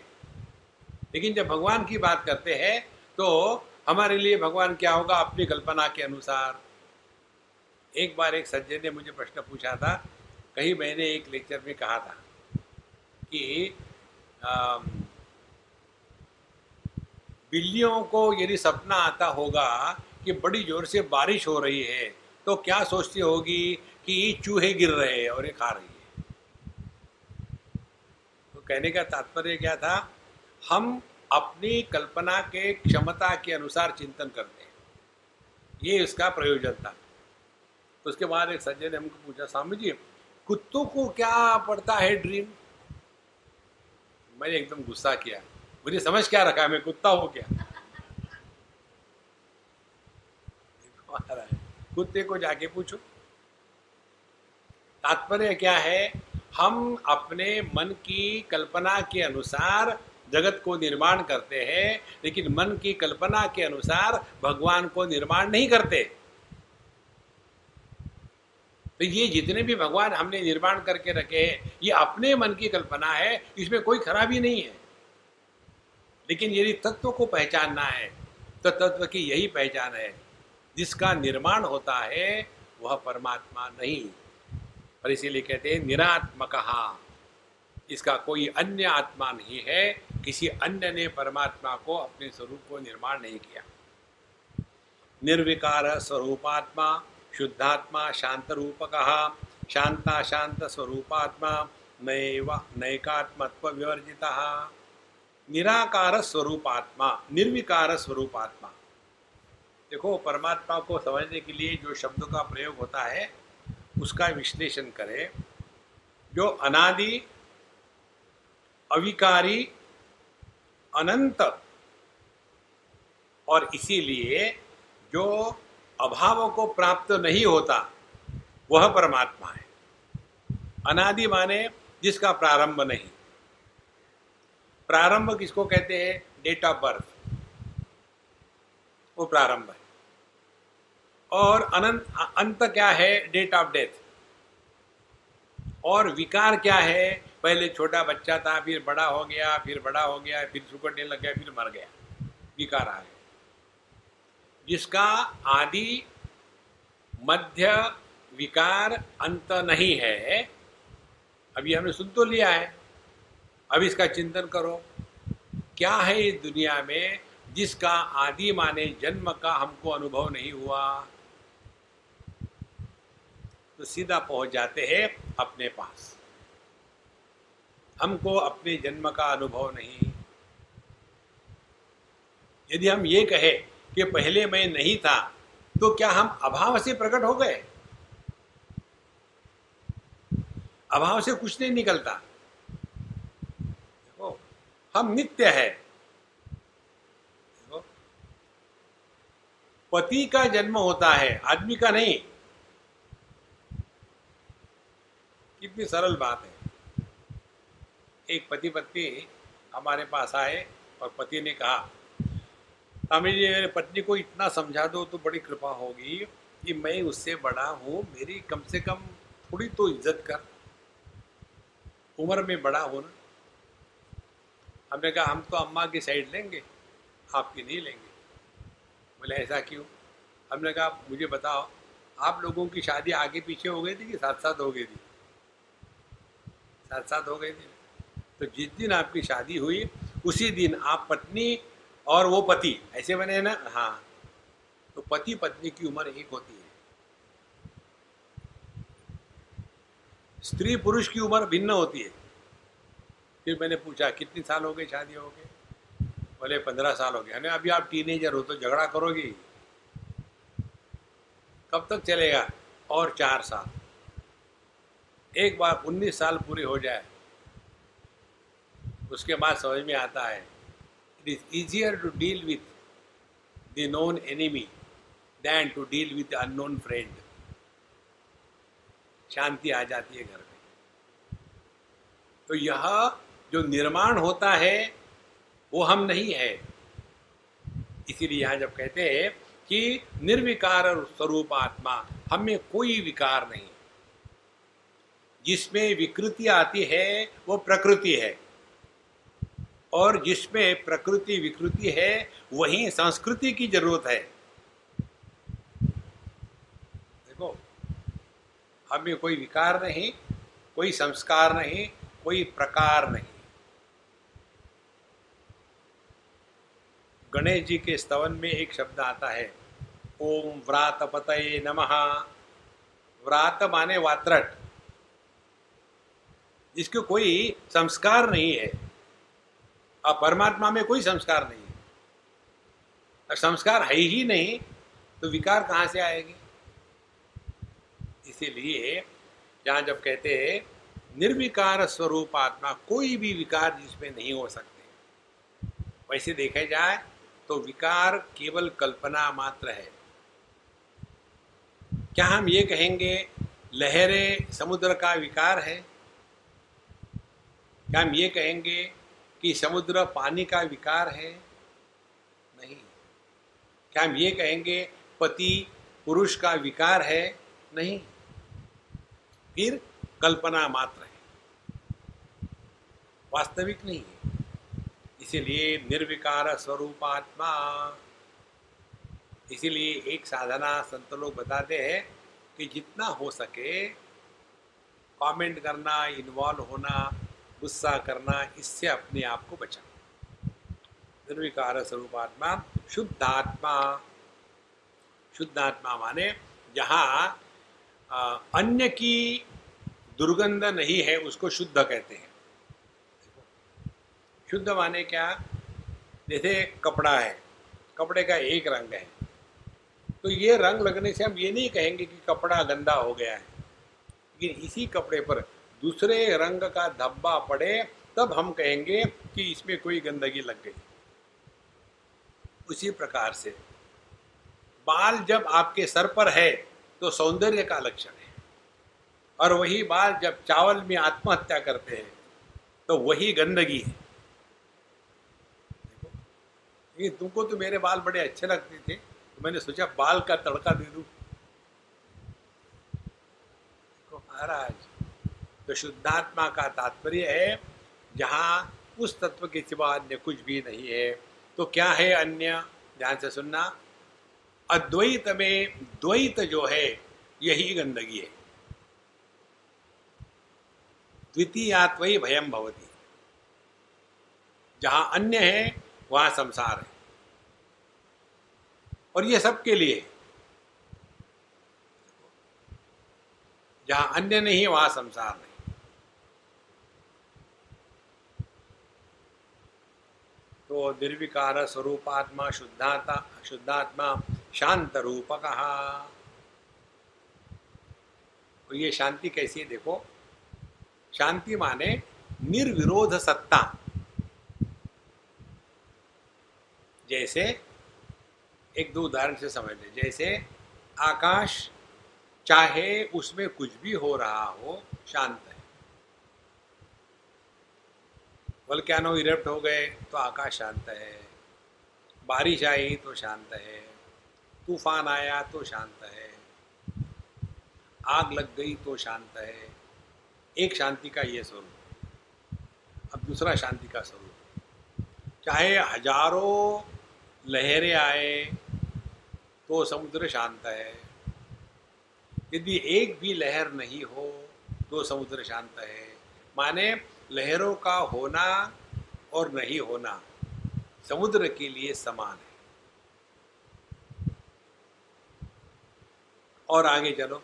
लेकिन जब भगवान की बात करते हैं तो हमारे लिए भगवान क्या होगा अपनी कल्पना के अनुसार? एक बार एक सज्जन ने मुझे प्रश्न पूछा था, कहीं मैंने एक लेक्चर में कहा था कि बिल्लियों को यदि सपना आता होगा कि बड़ी ज़ोर से बारिश हो रही है तो क्या सोचती होगी कि चूहे गिर रहे हैं और ये खा रही है? कहने का तात्पर्य क्या था? हम अपनी कल्पना के क्षमता के अनुसार चिंतन करते हैं। ये उसका प्रयोजन था। उसके बाद एक सज्जन ने हमको पूछा, स्वामी जी, कुत्तों को क्या पड़ता है ड्रीम? मैंने एकदम गुस्सा किया। मुझे समझ क्या रखा मैं कुत्ता हो क्या? कुत्ते को जाके पूछो। तात्पर्य क्या है? हम अपने मन की कल्पना के अनुसार जगत को निर्माण करते हैं, लेकिन मन की कल्पना के अनुसार भगवान को निर्माण नहीं करते। तो ये जितने भी भगवान हमने निर्माण करके रखे हैं, ये अपने मन की कल्पना है, इसमें कोई खराबी नहीं है। लेकिन यदि तत्व को पहचानना है तो तत्व की यही पहचान है। जिसका निर्माण होता है, वह परमात्मा नहीं। और इसीलिए कहते हैं, निरात्मक। इसका कोई अन्य आत्मा नहीं है, किसी अन्य ने परमात्मा को अपने स्वरूप को निर्माण नहीं किया। निर्विकार स्वरूपात्मा, शुद्धात्मा, शांत रूपक, शांता शांत स्वरूपात्मा नैकात्मत्व विवर्जिता। निराकार स्वरूपात्मा, निर्विकार स्वरूपात्मा। देखो, परमात्मा को समझने के लिए जो शब्दों का प्रयोग होता है उसका विश्लेषण करें, जो अनादि, अविकारी, अनंत, और इसीलिए जो अभाव को प्राप्त नहीं होता, वह परमात्मा है। अनादि माने जिसका प्रारंभ नहीं। प्रारंभ किसको कहते हैं? डेट ऑफ़ बर्थ वो प्रारंभ है। और अनंत, अंत क्या है? डेट ऑफ़ डेथ और विकार क्या है? पहले छोटा बच्चा था, फिर बड़ा हो गया, फिर बड़ा हो गया, फिर सुकड़ने लग गया, फिर मर गया। विकार आ गया। जिसका आदि मध्य विकार अंत नहीं है, अभी हमने सुन तो लिया है। अब इसका चिंतन करो, क्या है इस दुनिया में जिसका आदि माने जन्म का हमको अनुभव नहीं हुआ? तो सीधा पहुँच जाते हैं अपने पास। हमको अपने जन्म का अनुभव नहीं। यदि हम ये कहे कि पहले मैं नहीं था तो क्या हम अभाव से प्रकट हो गए? अभाव से कुछ नहीं निकलता। देखो, हम नित्य है। पति का जन्म होता है, आदमी का नहीं। कितनी सरल बात है। एक पति पत्नी हमारे पास आए और पति ने कहा स्वामी जी, मेरे पत्नी को इतना समझा दो तो बड़ी कृपा होगी कि मैं उससे बड़ा हूँ, मेरी कम से कम थोड़ी तो इज़्ज़त कर। उम्र में बड़ा हो ना। हमने कहा, हम तो अम्मा की साइड लेंगे, आपकी नहीं लेंगे। बोले, ऐसा क्यों? हमने कहा मुझे बताओ, आप लोगों की शादी आगे पीछे हो गई थी कि साथ साथ हो गई थी? साथ साथ हो गई थी। तो जिस दिन आपकी शादी हुई, उसी दिन आप पत्नी और वो पति, ऐसे बने ना? हाँ। तो पति पत्नी की उम्र एक होती है। स्त्री पुरुष की उम्र भिन्न होती है। फिर मैंने पूछा, कितने साल हो गए शादी हो गए? बोले, पंद्रह साल हो गए। अरे, अभी आप टीनेजर हो तो झगड़ा करोगी। कब तक चलेगा? और चार साल। एक बार उन्नीस साल पूरे हो जाए, उसके बाद समझ में आता है it is easier to deal with the known enemy than to deal with unknown friend शांति आ जाती है घर में। तो यह जो निर्माण होता है, वो हम नहीं है। इसीलिए यहाँ जब कहते हैं कि निर्विकार स्वरूप आत्मा, हमें कोई विकार नहीं जिसमें विकृति आती है, वो प्रकृति है। और जिसमें प्रकृति विकृति है, वही संस्कृति की ज़रूरत है। देखो, हमें कोई विकार नहीं, कोई संस्कार नहीं, कोई प्रकार नहीं। गणेश जी के स्तवन में एक शब्द आता है, ओम व्रात पतये नमः। व्रात माने वात्रट। जिसके कोई संस्कार नहीं है। और परमात्मा में कोई संस्कार नहीं है। और संस्कार है ही नहीं तो विकार कहाँ से आएगी? इसीलिए जहाँ जब कहते हैं, निर्विकार स्वरूप आत्मा कोई भी विकार जिसमें नहीं हो सकते। वैसे देखे जाए तो विकार केवल कल्पना मात्र है। क्या हम ये कहेंगे, लहरें समुद्र का विकार है? क्या हम ये कहेंगे कि समुद्र पानी का विकार है? नहीं। क्या हम ये कहेंगे, पति पुरुष का विकार है? नहीं। फिर कल्पना मात्र है। वास्तविक नहीं है। इसीलिए निर्विकार स्वरूप आत्मा इसीलिए एक साधना संत लोग बताते हैं कि जितना हो सके कमेंट करना इन्वॉल्व होना गुस्सा करना, इससे अपने आप को बचाना। निर्विकार स्वरूप आत्मा शुद्ध आत्मा शुद्ध आत्मा माने जहाँ अन्य की दुर्गंध नहीं है, उसको शुद्ध कहते हैं। शुद्ध माने क्या? जैसे कपड़ा है, कपड़े का एक रंग है। तो ये रंग लगने से हम ये नहीं कहेंगे कि कपड़ा गंदा हो गया है। लेकिन इसी कपड़े पर दूसरे रंग का धब्बा पड़े, तब हम कहेंगे कि इसमें कोई गंदगी लग गई। उसी प्रकार से, बाल जब आपके सर पर है तो सौंदर्य का लक्षण है। और वही बाल जब चावल में आत्महत्या करते हैं तो वही गंदगी है। ये तुमको तो मेरे बाल बड़े अच्छे लगते थे तो मैंने सोचा बाल का तड़का दे दू। महाराज तो शुद्धात्मा का तात्पर्य है, जहाँ उस तत्व के सिवा अन्य कुछ भी नहीं है। तो क्या है अन्य? ध्यान से सुनना। अद्वैत में द्वैत जो है, यही गंदगी है। द्वितीयात्वई भयम भवती। जहाँ अन्य है, वहाँ संसार है। और ये सबके लिए, जहाँ अन्य नहीं वहाँ संसार नहीं तो निर्विकार स्वरूपात्मा शुद्धात्मा शुद्धात्मा शांत रूप कहा तो ये शांति कैसी है देखो? शांति माने निर्विरोध सत्ता। जैसे एक दो उदाहरण से समझ लें, जैसे आकाश चाहे उसमें कुछ भी हो रहा हो शांत है। वल्क्यानो इरप्ट हो गए तो आकाश शांत है। बारिश आई तो शांत है। तूफ़ान आया तो शांत है। आग लग गई तो शांत है। एक शांति का ये स्वरूप। अब दूसरा शांति का स्वरूप। चाहे हज़ारों लहरें आए तो समुद्र शांत है। यदि एक भी लहर नहीं हो तो समुद्र शांत है। माने लहरों का होना और नहीं होना समुद्र के लिए समान है। और आगे चलो।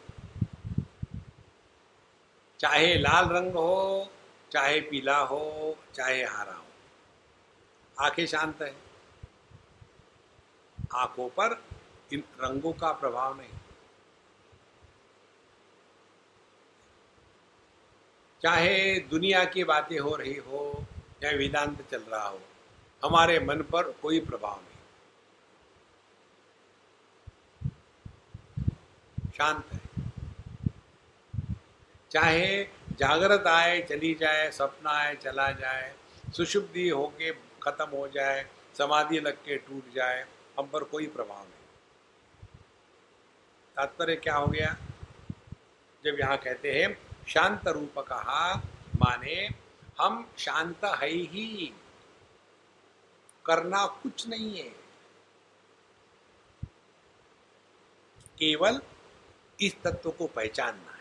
चाहे लाल रंग हो, चाहे पीला हो, चाहे हरा हो, आँखें शांत है। आँखों पर इन रंगों का प्रभाव नहीं। चाहे दुनिया की बातें हो रही हो या वेदांत चल रहा हो, हमारे मन पर कोई प्रभाव नहीं। शांत है। चाहे जागृत आए, चली जाए, सपना आए, चला जाए, सुशुद्धि होके खत्म हो जाए, समाधि लग के टूट जाए, हम पर कोई प्रभाव नहीं। तात्पर्य क्या हो गया? जब यहाँ कहते हैं शांत रूप कहा माने, हम शांत है ही। करना कुछ नहीं है। केवल इस तत्व को पहचानना है।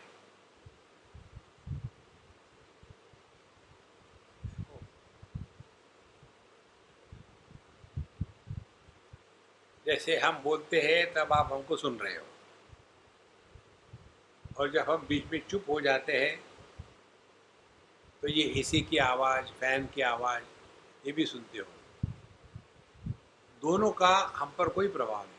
जैसे हम बोलते हैं, तब आप हमको सुन रहे हो। और जब हम बीच में चुप हो जाते हैं तो ये एसी की आवाज़, फ़ैन की आवाज़, ये भी सुनते हो। दोनों का हम पर कोई प्रभाव नहीं।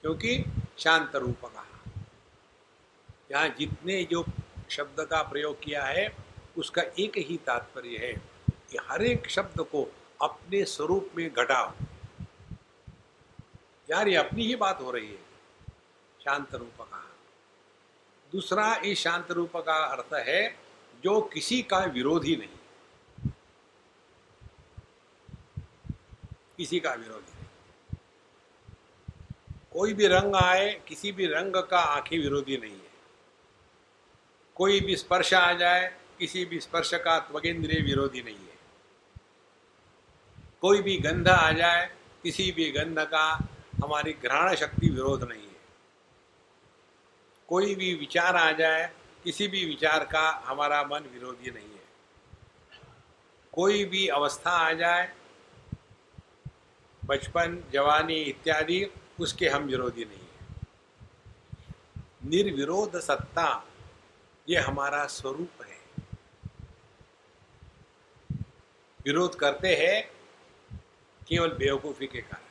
क्योंकि शांत रूप कहा यहाँ जितने जो शब्द का प्रयोग किया है, उसका एक ही तात्पर्य है कि हर एक शब्द को अपने स्वरूप में घटाओ। यार ये अपनी ही बात हो रही है। शांत रूप का। दूसरा इस शांत रूप का अर्थ है, जो किसी का विरोधी नहीं। किसी का विरोधी नहीं। कोई भी रंग आए, किसी भी रंग का आँखें विरोधी नहीं है। कोई भी स्पर्श आ जाए, किसी भी स्पर्श का त्वगेंद्रिय विरोधी नहीं है। कोई भी गंध आ जाए, किसी भी गंध का हमारी ग्रहण शक्ति विरोध नहीं है। कोई भी विचार आ जाए, किसी भी विचार का हमारा मन विरोधी नहीं है। कोई भी अवस्था आ जाए, बचपन, जवानी इत्यादि, उसके हम विरोधी नहीं है। निर्विरोध सत्ता, ये हमारा स्वरूप है। विरोध करते हैं, केवल बेवकूफ़ी के कारण।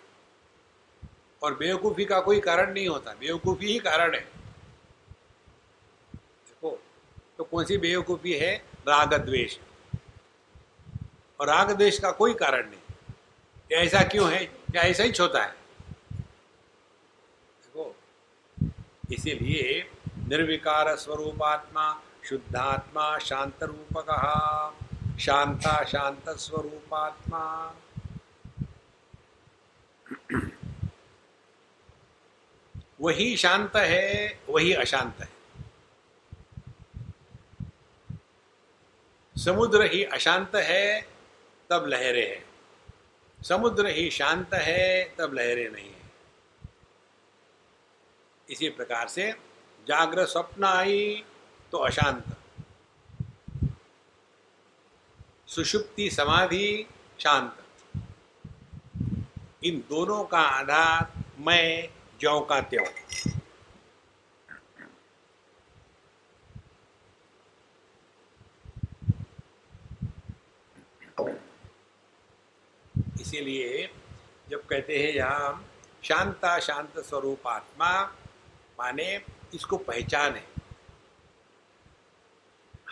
और बेवकूफ़ी का कोई कारण नहीं होता, बेवकूफ़ी ही कारण है। देखो तो कौन सी बेवकूफ़ी है? राग द्वेष और राग द्वेष का कोई कारण नहीं। ऐसा क्यों है? क्या ऐसा ही होता है। देखो, इसीलिए निर्विकार स्वरूप स्वरूपात्मा, शुद्धात्मा, शांत रूप कहा शांता शांत स्वरूप स्वरूपात्मा। वही शांत है, वही अशांत है। समुद्र ही अशांत है, तब लहरें हैं। समुद्र ही शांत है, तब लहरें नहीं है। इसी प्रकार से जागृत स्वप्न आई तो अशांत। सुषुप्ति समाधि, शांत। इन दोनों का आधार मैं ज्यो का त्यों इसीलिए जब कहते हैं यहाँ शांता, शांत स्वरूप आत्मा, माने इसको पहचान। है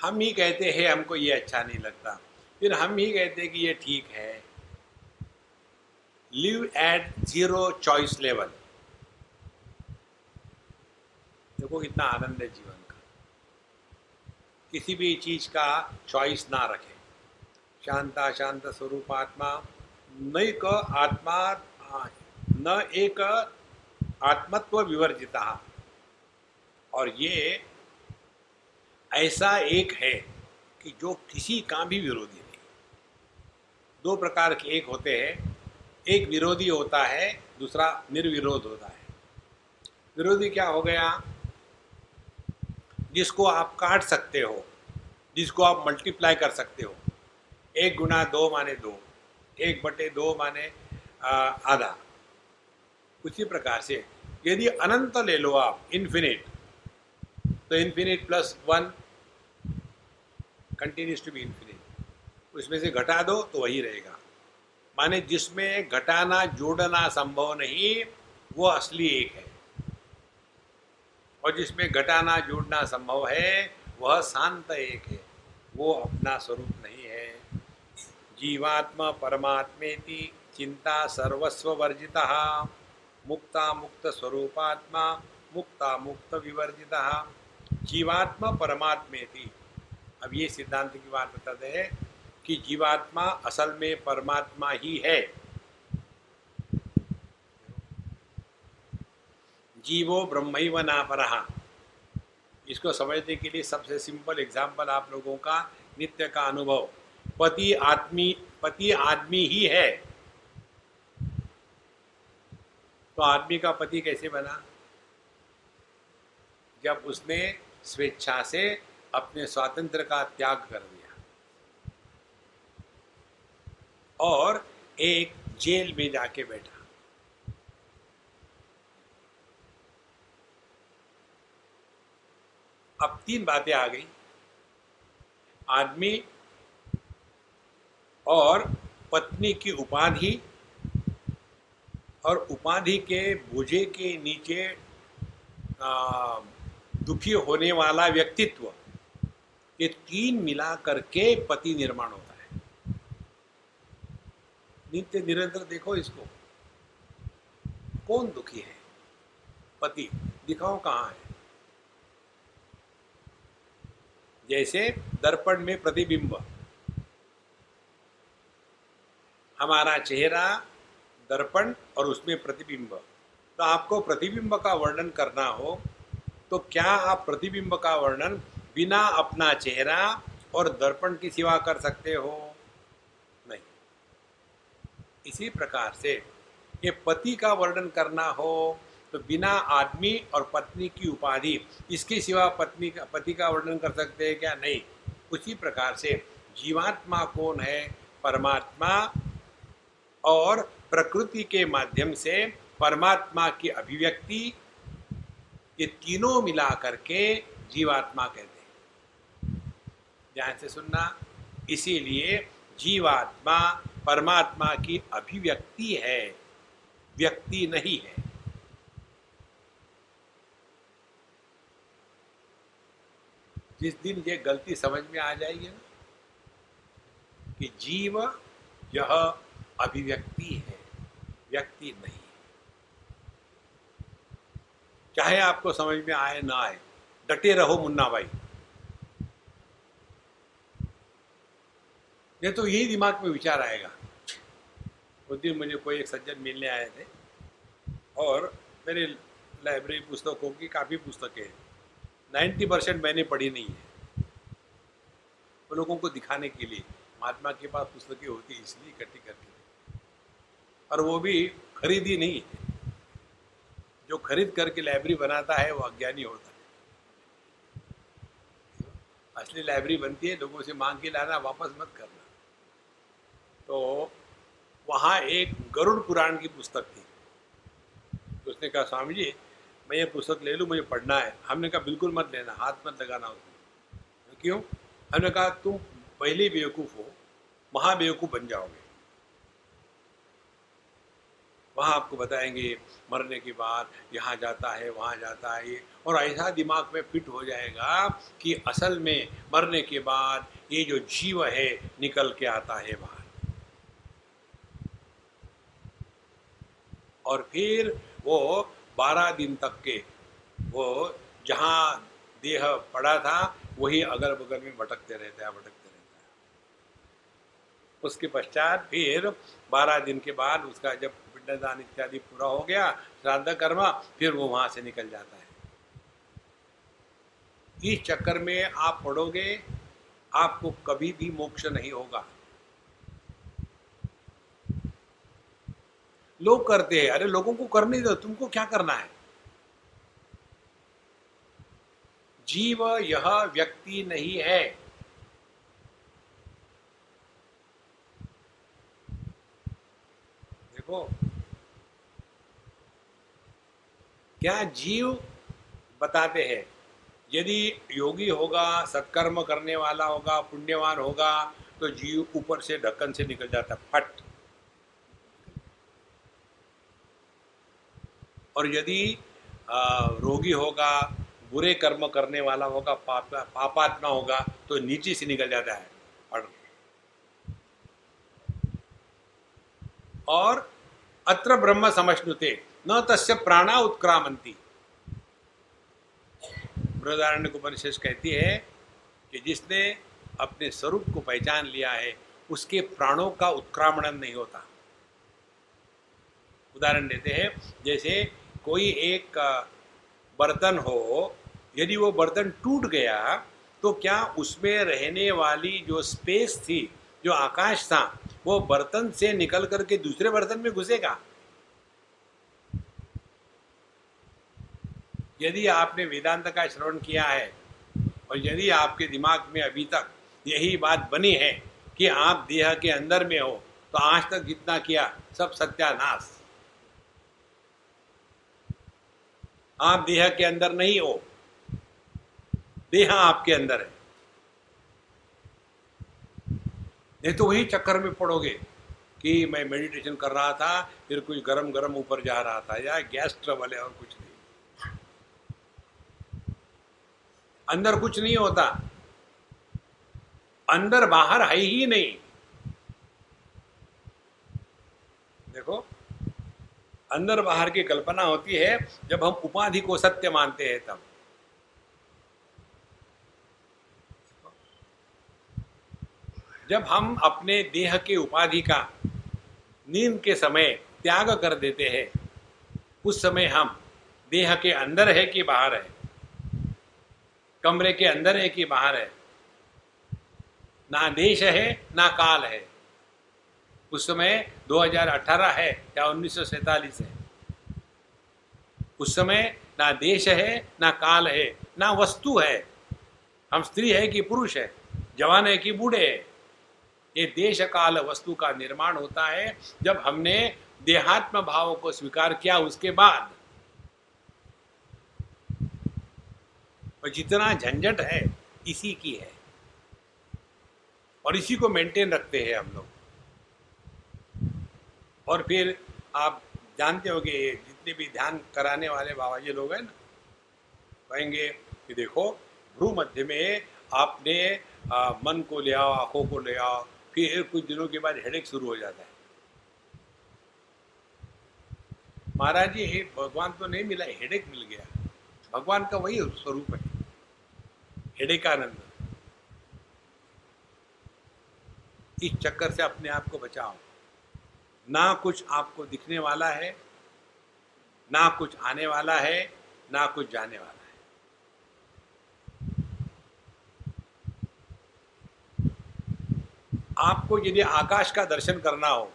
हम ही कहते हैं हमको ये अच्छा नहीं लगता। फिर हम ही कहते हैं कि ये ठीक है। Live at zero choice level देखो कितना आनंद है जीवन का। किसी भी चीज़ का चॉइस ना रखे। शांता, शांत स्वरूप आत्मा, न एक आत्मा न एक आत्मत्व विवर्जिता। और ये ऐसा एक है कि जो किसी का भी विरोधी नहीं। दो प्रकार के एक होते हैं। एक विरोधी होता है, दूसरा निर्विरोध होता है। विरोधी क्या हो गया? जिसको आप काट सकते हो, जिसको आप मल्टीप्लाई कर सकते हो। एक गुना दो माने दो, एक बटे दो माने आधा। उसी प्रकार से यदि अनंत ले लो आप इन्फिनिट तो infinite plus one continues to be infinite उसमें से घटा दो तो वही रहेगा। माने जिसमें घटाना, जोड़ना संभव नहीं, वो असली एक है। और जिसमें घटाना जोड़ना संभव है, वह शांत एक है। वो अपना स्वरूप नहीं है। जीवात्मा परमात्मे परमात्मेति चिंता सर्वस्व वर्जिता, मुक्ता मुक्त स्वरूपात्मा, मुक्ता मुक्त विवर्जिता। जीवात्मा परमात्मेति। अब ये सिद्धांत की बात बताते हैं कि जीवात्मा असल में परमात्मा ही है। जीवो ब्रह्म ना परहा इसको समझने के लिए सबसे सिंपल एग्ज़ाम्पल आप लोगों का नित्य का अनुभव। पति आदमी पति आदमी ही है। तो आदमी का पति कैसे बना? जब उसने स्वेच्छा से अपने स्वातंत्र का त्याग कर दिया। और एक जेल में जाके बैठा। अब तीन बातें आ गई। आदमी और पत्नी की उपाधि और उपाधि के बोझे के नीचे आ, दुखी होने वाला व्यक्तित्व ये तीन मिला करके पति निर्माण होता है। नित्य निरंतर देखो इसको। कौन दुखी है? पति दिखाओ कहाँ है? जैसे दर्पण में प्रतिबिंब। हमारा चेहरा, दर्पण और उसमें प्रतिबिंब। तो आपको प्रतिबिंब का वर्णन करना हो तो क्या आप प्रतिबिंब का वर्णन बिना अपना चेहरा और दर्पण की सेवा कर सकते हो? नहीं। इसी प्रकार से ये पति का वर्णन करना हो तो बिना आदमी और पत्नी की उपाधि, इसके सिवा पत्नी का, पति का वर्णन कर सकते हैं क्या? नहीं। उसी प्रकार से जीवात्मा कौन है? परमात्मा और प्रकृति के माध्यम से परमात्मा की अभिव्यक्ति ये तीनों मिला करके जीवात्मा कहते हैं। ध्यान से सुनना। इसीलिए जीवात्मा परमात्मा की अभिव्यक्ति है, व्यक्ति नहीं है। जिस दिन ये गलती समझ में आ जाएगी ना कि जीव यह अभिव्यक्ति है, व्यक्ति नहीं चाहे आपको समझ में आए, ना आए, डटे रहो मुन्ना भाई। ये तो यही दिमाग में विचार आएगा। उस दिन मुझे कोई एक सज्जन मिलने आए थे और मेरे लाइब्रेरी पुस्तकों की काफ़ी पुस्तकें नाइन्टी परसेंट मैंने पढ़ी नहीं है। वो लोगों को दिखाने के लिए। महात्मा के पास पुस्तकें होती इसलिए इकट्ठी करके और वो भी खरीदी नहीं है। जो खरीद करके लाइब्रेरी बनाता है, वो अज्ञानी होता है। असली लाइब्रेरी बनती है, लोगों से मांग के लाना, वापस मत करना। तो वहाँ एक गरुड़ पुराण की पुस्तक थी। उसने कहा, स्वामी जी मैं ये पुस्तक ले लूँ, मुझे पढ़ना है। हमने कहा, बिल्कुल मत लेना, हाथ मत लगाना उसमें। क्यों? हमने कहा, तुम पहले बेवकूफ़ हो महा बेवकूफ़ बन जाओगे। वहाँ आपको बताएँगे, मरने के बाद यहाँ जाता है, वहाँ जाता है। ये और ऐसा दिमाग में फिट हो जाएगा कि असल में मरने के बाद ये जो जीव है, निकल के आता है बाहर। और फिर वो बारह दिन तक के वो जहाँ देह पड़ा था, वही अगल बगल में भटकते रहता है, भटकते रहता है। उसके पश्चात फिर बारह दिन के बाद उसका जब पिंडदान इत्यादि पूरा हो गया, श्राद्ध कर्मा, फिर वो वहाँ से निकल जाता है। इस चक्कर में आप पढ़ोगे आपको कभी भी मोक्ष नहीं होगा। लोग करते हैं। अरे, लोगों को करने दो, तुमको क्या करना है? जीव यह व्यक्ति नहीं है। देखो, क्या जीव बताते हैं? यदि योगी होगा, सत्कर्म करने वाला होगा, पुण्यवान होगा तो जीव ऊपर से ढक्कन से निकल जाता फट। और यदि रोगी होगा, बुरे कर्म करने वाला होगा, पाप, पापात्मा होगा तो नीचे से निकल जाता है। और अत्र ब्रह्म समश्नुते न तस्य प्राणा उत्क्रामंती। बृहदारण्य उपनिषद कहती है कि जिसने अपने स्वरूप को पहचान लिया है, उसके प्राणों का उत्क्रामण नहीं होता। उदाहरण देते हैं, जैसे कोई एक बर्तन हो, यदि वो बर्तन टूट गया तो क्या उसमें रहने वाली जो स्पेस थी, जो आकाश था, वो बर्तन से निकल करके दूसरे बर्तन में घुसेगा? यदि आपने वेदांत का श्रवण किया है, और यदि आपके दिमाग में अभी तक यही बात बनी है कि आप देह के अंदर में हो तो आज तक जितना किया, सब सत्यानाश। आप देह के अंदर नहीं हो। देह आपके अंदर है। नहीं तो वही चक्कर में पड़ोगे कि मैं मेडिटेशन कर रहा था, फिर कुछ गरम गरम ऊपर जा रहा था, या गैस ट्रबल है और कुछ नहीं। अंदर कुछ नहीं होता। अंदर बाहर है ही नहीं। देखो अंदर बाहर की कल्पना होती है जब हम उपाधि को सत्य मानते हैं तब। जब हम अपने देह के उपाधि का नींद के समय त्याग कर देते हैं, उस समय हम देह के अंदर है कि बाहर है, कमरे के अंदर है कि बाहर है, ना देश है, ना काल है। उस समय 2018 है या उन्नीस है। उस समय ना देश है, ना काल है, ना वस्तु है। हम स्त्री है कि पुरुष है, जवान है कि बूढ़े है। ये देश काल वस्तु का निर्माण होता है। जब हमने देहात्म भाव को स्वीकार किया, उसके बाद और जितना झंझट है, इसी की है। और इसी को मेंटेन रखते हैं हम लोग। और फिर आप जानते हो कि जितने भी ध्यान कराने वाले बाबा जी लोग हैं ना कहेंगे कि देखो भ्रू मध्य में आपने आ, मन को ले आओ आँखों को ले आओ फिर कुछ दिनों के बाद हेडेक शुरू हो जाता है। महाराज जी भगवान तो नहीं मिला हेडेक मिल गया। भगवान का वही स्वरूप है हेडेक आनंद इस चक्कर से अपने आप को बचाओ। ना कुछ आपको दिखने वाला है, ना कुछ आने वाला है, ना कुछ जाने वाला है। आपको यदि आकाश का दर्शन करना हो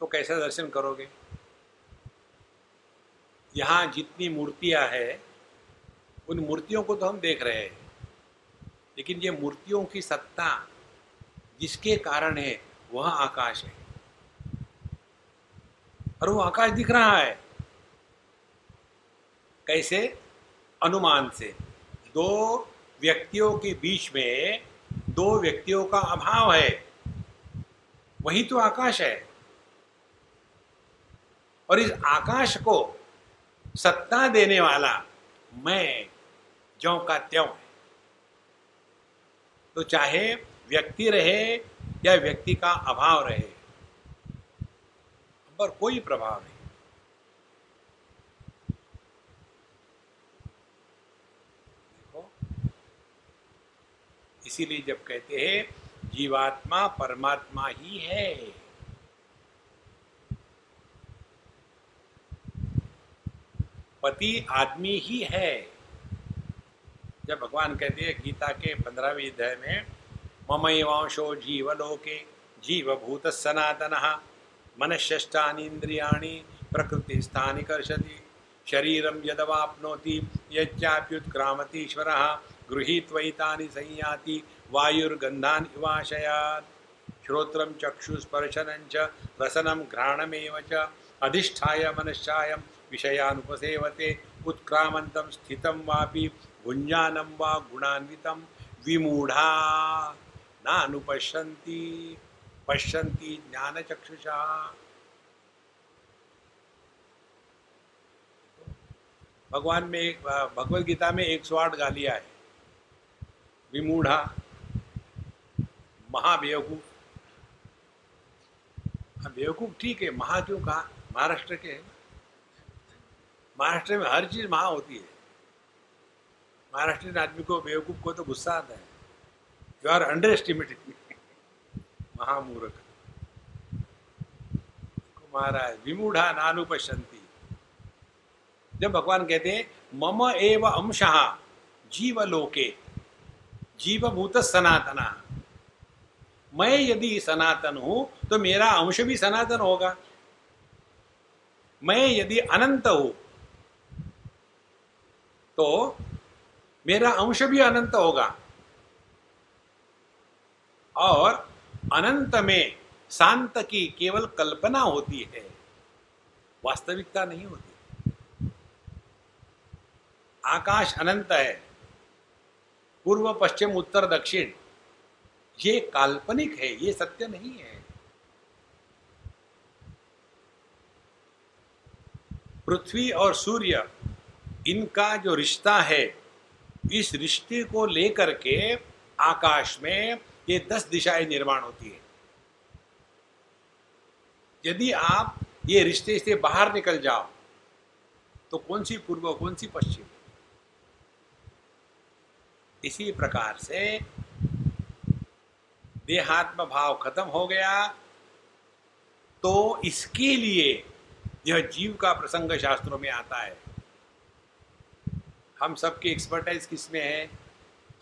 तो कैसा दर्शन करोगे? यहाँ जितनी मूर्तियाँ हैं, उन मूर्तियों को तो हम देख रहे हैं, लेकिन ये मूर्तियों की सत्ता जिसके कारण है वह आकाश है। और वो आकाश दिख रहा है। कैसे? अनुमान से। दो व्यक्तियों के बीच में दो व्यक्तियों का अभाव है। वही तो आकाश है। और इस आकाश को सत्ता देने वाला मैं, ज्यो का त्यों है। तो चाहे व्यक्ति रहे या व्यक्ति का अभाव रहे, पर कोई प्रभाव नहीं। देखो, इसीलिए जब कहते हैं, जीवात्मा परमात्मा ही है। पति आदमी ही है। जब भगवान कहते हैं गीता के पंद्रहवीं अध्याय में ममैवांशो जीवलोके जीवभूत सनातन प्रकृति स्थानी कर्षति। शरीरम यदवाप्नोति यच्चाप्युत्क्रामतीश्वर गृहीत्वैतानि संयाति वायुर्गंधान इवाशयात्। श्रोत्रम चक्षुस्पर्शनं च रसनं घ्राणमेव च। अधिष्ठाय मनश्चायं विषयानुपसेवते। उत्क्रामंतम स्थितम वापि वा गुणान्वितम विमूढ़ा नानुपश्यन्ति पश्यन्ति ज्ञान चक्षुषा भगवान में भगवत गीता में एक सौ आठ गालियाँ है। विमूढ़ा महाबेवकूफ। हाँ, बेवकूफ़ ठीक है महा क्यों कहा? महाराष्ट्र के महाराष्ट्र में हर चीज़ महा होती है। महाराष्ट्र आदमी को बेवकूफ़ को तो गुस्सा आता है। यू आर अंडर एस्टिमेटेड महामूर्ख महाराज विमूढ़ा नानुपशंति जब भगवान कहते हैं मम एव अंश जीवलोके जीवभूत सनातना मैं यदि सनातन हूँ तो मेरा अंश भी सनातन होगा मैं यदि अनंत हूँ तो मेरा अंश भी अनंत होगा और अनंत में शांत की केवल कल्पना होती है, वास्तविकता नहीं होती। आकाश अनंत है, पूर्व, पश्चिम, उत्तर, दक्षिण। ये काल्पनिक है, ये सत्य नहीं है। पृथ्वी और सूर्य, इनका जो रिश्ता है, इस रिश्ते को लेकर के आकाश में ये दस दिशाएँ निर्माण होती है। यदि आप ये रिश्ते से बाहर निकल जाओ तो कौन सी पूर्व कौन सी पश्चिम? इसी प्रकार से देहात्म भाव खत्म हो गया तो इसके लिए यह जीव का प्रसंग शास्त्रों में आता है। हम सबकी एक्सपर्टाइज किसमें है?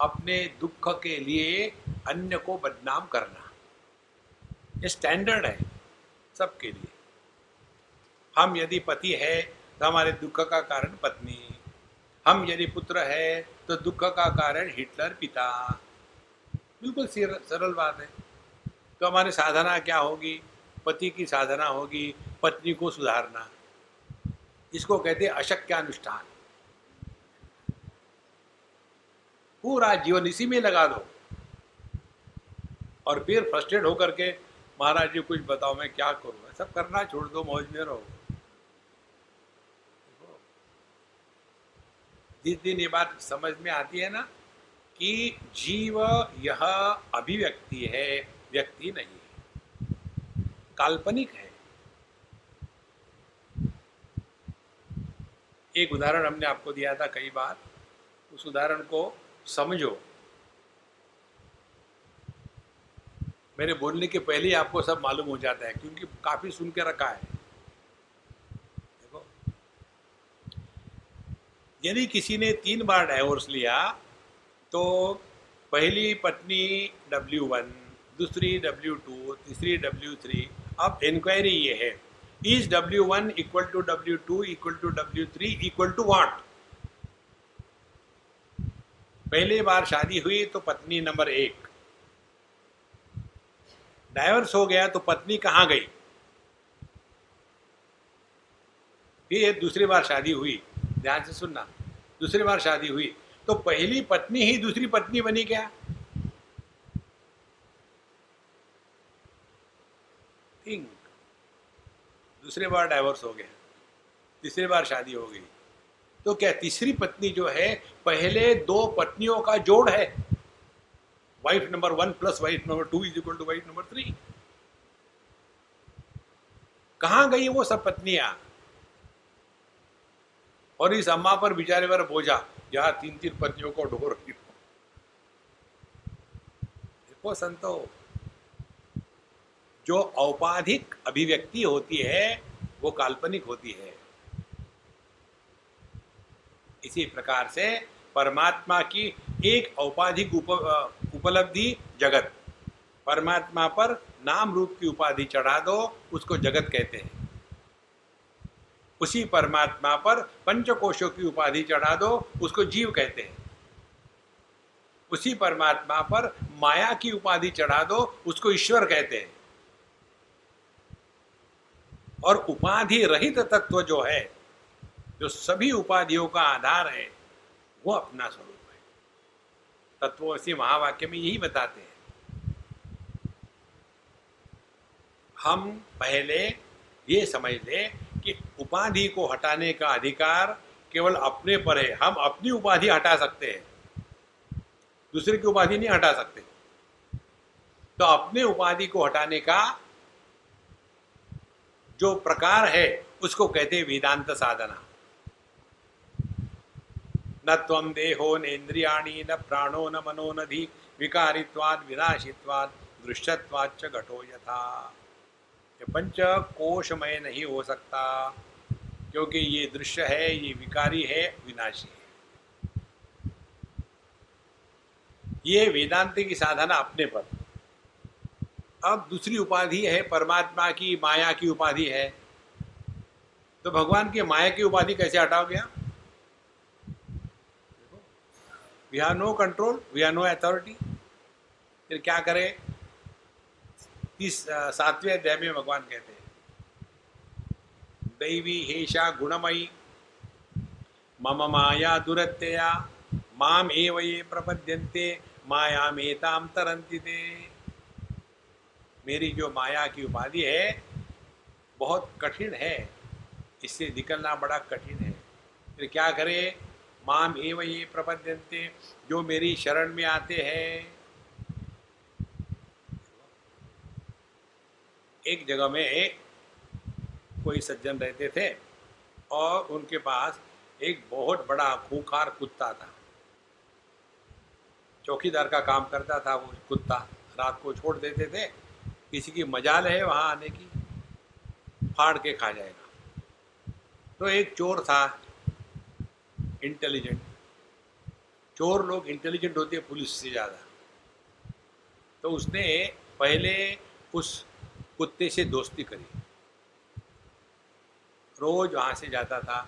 अपने दुख के लिए अन्य को बदनाम करना। ये स्टैंडर्ड है सबके लिए। हम यदि पति है तो हमारे दुख का कारण पत्नी। हम यदि पुत्र है तो दुख का कारण हिटलर पिता। बिल्कुल सरल बात है। तो हमारी साधना क्या होगी? पति की साधना होगी पत्नी को सुधारना। इसको कहते हैं अशक्यानुष्ठान। पूरा जीवन इसी में लगा दो। और फिर फ्रस्ट्रेट होकर के, महाराज जी, कुछ बताओ, मैं क्या करूँ? सब करना छोड़ दो, मौज में रहो। जिस दिन ये बात समझ में आती है ना कि जीव यह अभिव्यक्ति है, व्यक्ति नहीं है। काल्पनिक है। एक उदाहरण हमने आपको दिया था कई बार। उस उदाहरण को समझो। मेरे बोलने के पहले ही आपको सब मालूम हो जाता है, क्योंकि काफ़ी सुन के रखा है। देखो। यदि किसी ने तीन बार डाइवोर्स लिया तो पहली पत्नी डब्ल्यू वन दूसरी डब्ल्यू टू तीसरी डब्ल्यू थ्री अब इंक्वायरी ये है is W one equal to W two equal to W three equal to what पहली बार शादी हुई तो पत्नी नंबर एक। डाइवर्स हो गया तो पत्नी कहाँ गई? फिर दूसरी बार शादी हुई। ध्यान से सुनना। दूसरी बार शादी हुई तो पहली पत्नी ही दूसरी पत्नी बनी क्या? थिंक दूसरे बार डाइवोर्स हो गया। तीसरी बार शादी हो गई। तो क्या तीसरी पत्नी जो है, पहले दो पत्नियों का जोड़ है? Wife number one plus wife number two is equal to wife number three कहाँ गई वो सब पत्नियाँ? और इस अम्मा पर बेचारे पर बोझा, जहाँ तीन तीन पत्नियों को ढो रही हो। देखो संतो, जो औपाधिक अभिव्यक्ति होती है, वो काल्पनिक होती है। इसी प्रकार से परमात्मा की एक औपाधिक उप, उपलब्धि जगत। परमात्मा पर नाम रूप की उपाधि चढ़ा दो उसको जगत कहते हैं। उसी परमात्मा पर पंचकोशों की उपाधि चढ़ा दो उसको जीव कहते हैं। उसी परमात्मा पर माया की उपाधि चढ़ा दो उसको ईश्वर कहते हैं। और उपाधि रहित तत्व जो है जो सभी उपाधियों का आधार है, वो अपना स्वरूप है। तत्वसी महावाक्य में यही बताते हैं। हम पहले ये समझ ले कि उपाधि को हटाने का अधिकार केवल अपने पर है। हम अपनी उपाधि हटा सकते हैं। दूसरे की उपाधि नहीं हटा सकते। तो अपने उपाधि को हटाने का जो प्रकार है, उसको कहते हैं वेदांत साधना। न तम देहो न इंद्रियाणी न प्राणो, न मनो, न धी, विकारित्वाद, विनाशित्वाद दृश्यत्वाच घटो यथा। ये पंच कोशमय नहीं हो सकता, क्योंकि ये दृश्य है, ये विकारी है, विनाशी है। ये वेदांत की साधना अपने पर। अब दूसरी उपाधि है, परमात्मा की, माया की उपाधि है। तो भगवान की माया की उपाधि कैसे हटाओगे आप? We have no control we have no authority फिर क्या करें? इस सातवें अध्याय में भगवान कहते हैं, दैवी हेशा गुणमयी, मम माया दुरत्यया, माम एव ये प्रपद्यन्ते माया मेताम तरंती दे मेरी जो माया की उपाधि है, बहुत कठिन है, इससे निकलना बड़ा कठिन है। फिर क्या करे? माम एव ये प्रपद्यंते जो मेरी शरण में आते हैं। एक जगह में एक कोई सज्जन रहते थे और उनके पास एक बहुत बड़ा खूंखार कुत्ता था। चौकीदार का काम करता था वो कुत्ता, रात को छोड़ देते थे। किसी की मजाल है वहाँ आने की, फाड़ के खा जाएगा। तो एक चोर था इंटेलिजेंट चोर लोग इंटेलिजेंट होते हैं पुलिस से ज़्यादा। तो उसने पहले उस कुत्ते से दोस्ती करी। रोज वहाँ से जाता था।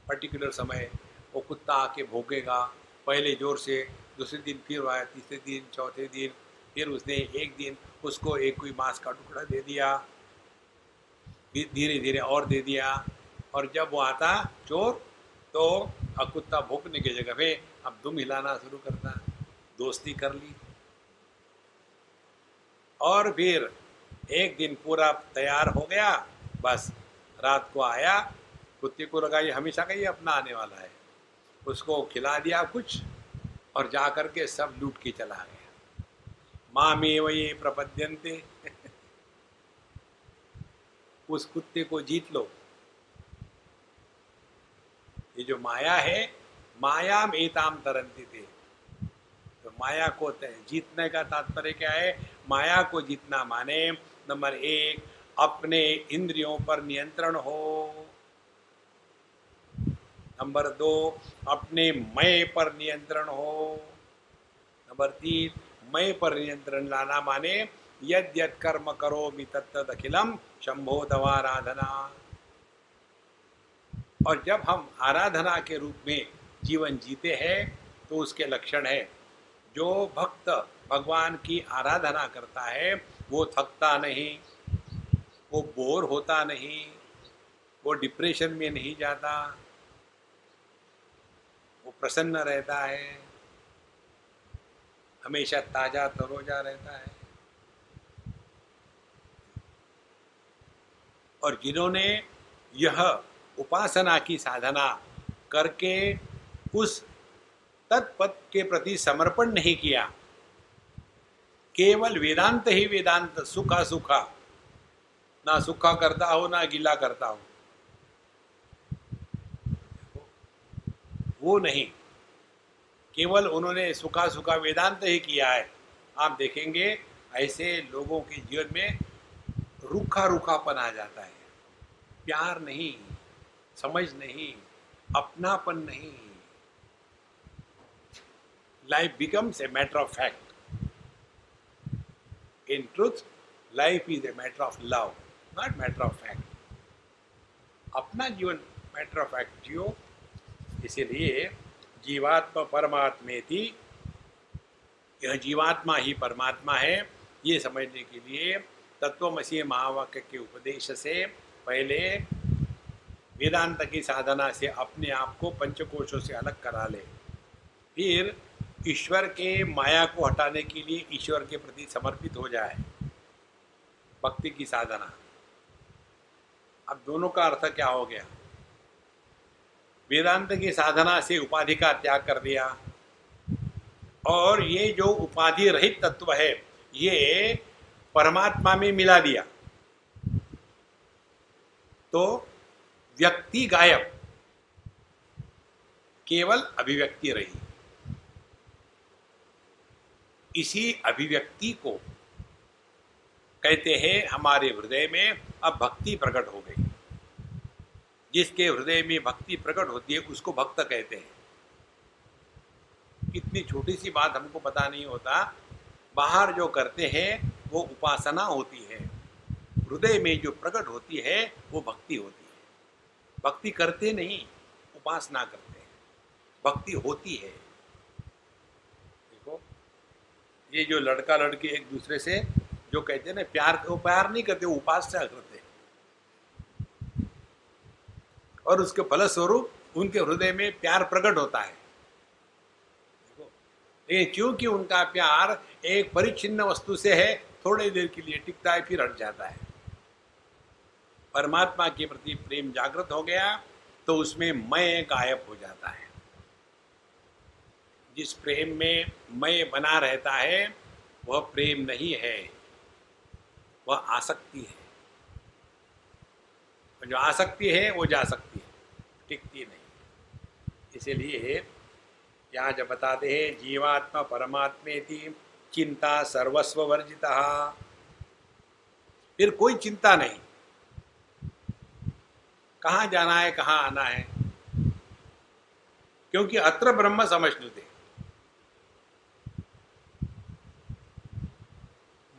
पर्टिकुलर समय वो कुत्ता आके भोगेगा पहले ज़ोर से, दूसरे दिन फिर आया, तीसरे दिन, चौथे दिन, फिर उसने एक दिन उसको एक कोई मांस का टुकड़ा दे दिया। धीरे धीरे और दे दिया। और जब वो आता चोर तो अब कुत्ता भोगने की जगह पे अब दुम हिलाना शुरू करता दोस्ती कर ली। और फिर एक दिन पूरा तैयार हो गया। बस, रात को आया। कुत्ते को लगा, ये हमेशा का ही अपना आने वाला है। उसको खिला दिया कुछ और जा कर के सब लूट के चला गया। माँ में वही प्रपद्यंते। उस कुत्ते को जीत लो। ये जो माया है, माया में ताम तरंती थे। तो माया को जीतने का तात्पर्य क्या है? माया को जीतना माने, नंबर एक, अपने इंद्रियों पर नियंत्रण हो। नंबर दो, अपने मय पर नियंत्रण हो। नंबर तीन, मय पर नियंत्रण लाना माने यद यद कर्म करो तत्त अखिलम शंभो दवाराधना और जब हम आराधना के रूप में जीवन जीते हैं तो उसके लक्षण है। जो भक्त भगवान की आराधना करता है, वो थकता नहीं, वो बोर होता नहीं, वो डिप्रेशन में नहीं जाता, वो प्रसन्न रहता है, हमेशा ताज़ा तरोजा रहता है। और जिन्होंने यह उपासना की साधना करके उस तत्पद के प्रति समर्पण नहीं किया। केवल वेदांत ही वेदांत, सुखा सुखा। ना सुखा करता हो, ना गीला करता हो। वो नहीं। केवल उन्होंने सुखा सुखा वेदांत ही किया है। आप देखेंगे, ऐसे लोगों के जीवन में रूखा रूखापन आ जाता है। प्यार नहीं। समझ नहीं अपनापन नहीं life becomes a matter of fact In truth, life is a matter of love, not matter of fact. अपना जीवन मैटर ऑफ़ फैक्ट जियो इसीलिए जीवात्मा परमात्मे थी यह जीवात्मा ही परमात्मा है ये समझने के लिए तत्वमसी महावाक्य के उपदेश से पहले वेदांत की साधना से अपने आप को पंचकोशों से अलग करा ले। फिर ईश्वर के माया को हटाने के लिए ईश्वर के प्रति समर्पित हो जाए। भक्ति की साधना। अब दोनों का अर्थ क्या हो गया? वेदांत की साधना से उपाधि का त्याग कर दिया। और ये जो उपाधि रहित तत्व है, ये परमात्मा में मिला दिया। तो व्यक्ति गायब। केवल अभिव्यक्ति रही। इसी अभिव्यक्ति को कहते हैं, हमारे हृदय में अब भक्ति प्रकट हो गई। जिसके हृदय में भक्ति प्रकट होती है, उसको भक्त कहते हैं। इतनी छोटी सी बात हमको पता नहीं होता। बाहर जो करते हैं, वो उपासना होती है। हृदय में जो प्रकट होती है, वो भक्ति होती है। भक्ति करते नहीं उपासना करते हैं। भक्ति होती है। देखो, ये जो लड़का लड़की एक दूसरे से जो कहते हैं ना, प्यार वो प्यार नहीं करते उपासना करते और उसके फलस्वरूप उनके हृदय में प्यार प्रकट होता है। लेकिन क्योंकि उनका प्यार एक परिचिन्न वस्तु से है, थोड़ी देर के लिए टिकता है, फिर हट जाता है। परमात्मा के प्रति प्रेम जागृत हो गया तो उसमें मैं गायब हो जाता है। जिस प्रेम में मैं बना रहता है, वह प्रेम नहीं है, वह आसक्ति है। जो आसक्ति है, वो जा सकती है, टिकती नहीं। इसीलिए यहाँ जब बताते हैं, जीवात्मा परमात्मे थी चिंता सर्वस्व वर्जिता। फिर कोई चिंता नहीं। कहाँ जाना है, कहाँ आना है? क्योंकि अत्र ब्रह्म समझते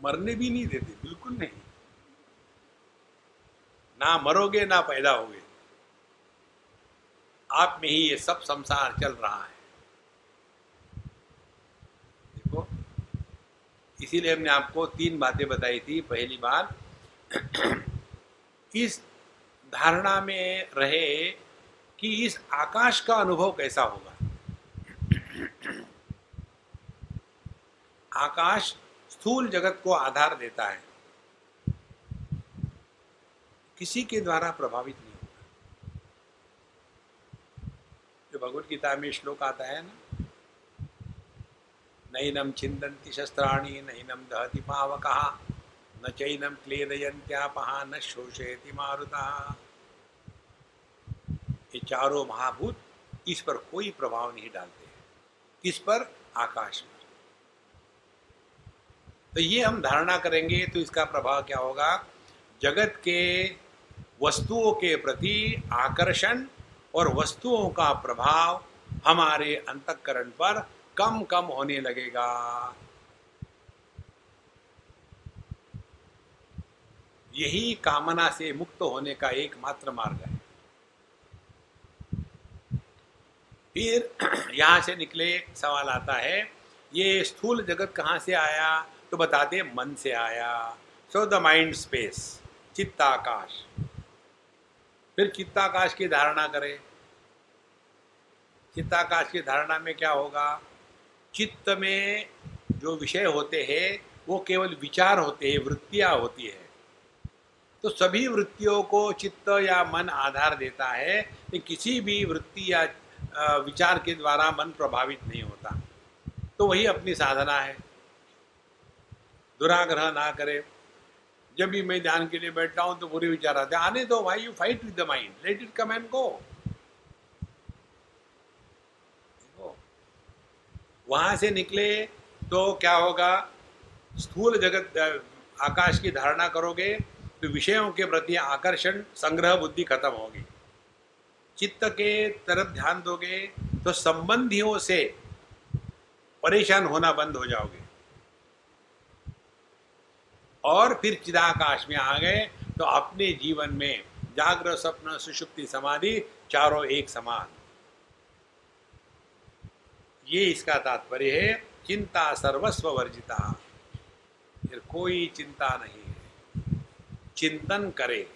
मरने भी नहीं देते, बिल्कुल नहीं। ना मरोगे, ना पैदा होगे। आप में ही ये सब संसार चल रहा है। देखो, इसीलिए हमने आपको तीन बातें बताई थी पहली बात इस धारणा में रहे कि इस आकाश का अनुभव कैसा होगा? आकाश स्थूल जगत को आधार देता है। किसी के द्वारा प्रभावित नहीं होगा जो भगवत गीता में श्लोक आता है ना नैनम छिंदंती शस्त्राणी नैनम दहति पावक, न चैनम क्लेदयंत्यापहा न शोषयति मारुता। ये चारों महाभूत इस पर कोई प्रभाव नहीं डालते हैं। किस पर? आकाश पर तो ये हम धारणा करेंगे तो इसका प्रभाव क्या होगा? जगत के वस्तुओं के प्रति आकर्षण और वस्तुओं का प्रभाव हमारे अंतकरण पर कम कम होने लगेगा। यही कामना से मुक्त होने का एकमात्र मार्ग है। फिर यहाँ से निकले सवाल आता है, ये स्थूल जगत कहाँ से आया? तो बताते मन से आया। सो द माइंड स्पेस चित्ताकाश। फिर चित्ताकाश की धारणा करें। चित्ताकाश की धारणा में क्या होगा? चित्त में जो विषय होते हैं, वो केवल विचार होते हैं, वृत्तियाँ होती है। तो सभी वृत्तियों को चित्त या मन आधार देता है कि किसी भी वृत्ति या विचार के द्वारा मन प्रभावित नहीं होता। तो वही अपनी साधना है। दुराग्रह ना करे। जब भी मैं ध्यान के लिए बैठता हूँ तो बुरे विचार आते आने दो भाई you fight with the mind let it come and go वहाँ से निकले तो क्या होगा? स्थूल जगत आकाश की धारणा करोगे तो विषयों के प्रति आकर्षण, संग्रह बुद्धि खत्म होगी। चित्त के तरफ़ ध्यान दोगे तो संबंधियों से परेशान होना बंद हो जाओगे। और फिर चिदाकाश में आ गए तो अपने जीवन में जागृत स्वप्न, सुषुप्ति, समाधि चारों एक समान। ये इसका तात्पर्य है, चिंता सर्वस्व वर्जिता। फिर कोई चिंता नहीं है। चिंतन करे।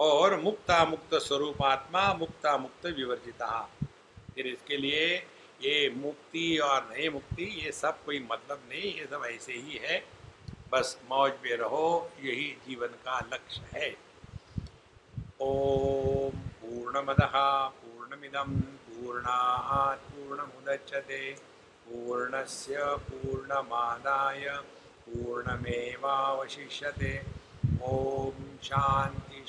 और मुक्ता मुक्त स्वरूप आत्मा, मुक्ता मुक्त विवर्जिता। फिर इसके लिए ये मुक्ति और नहीं मुक्ति, ये सब कोई मतलब नहीं, ये सब ऐसे ही है। बस मौज में रहो, यही जीवन का लक्ष्य है। ओम पूर्णमद पूर्णमिदम पूर्णात् पूर्णमुदच्यते पूर्णस्य पूर्णमादाय पूर्णमेवावशिष्यते। ओम शांति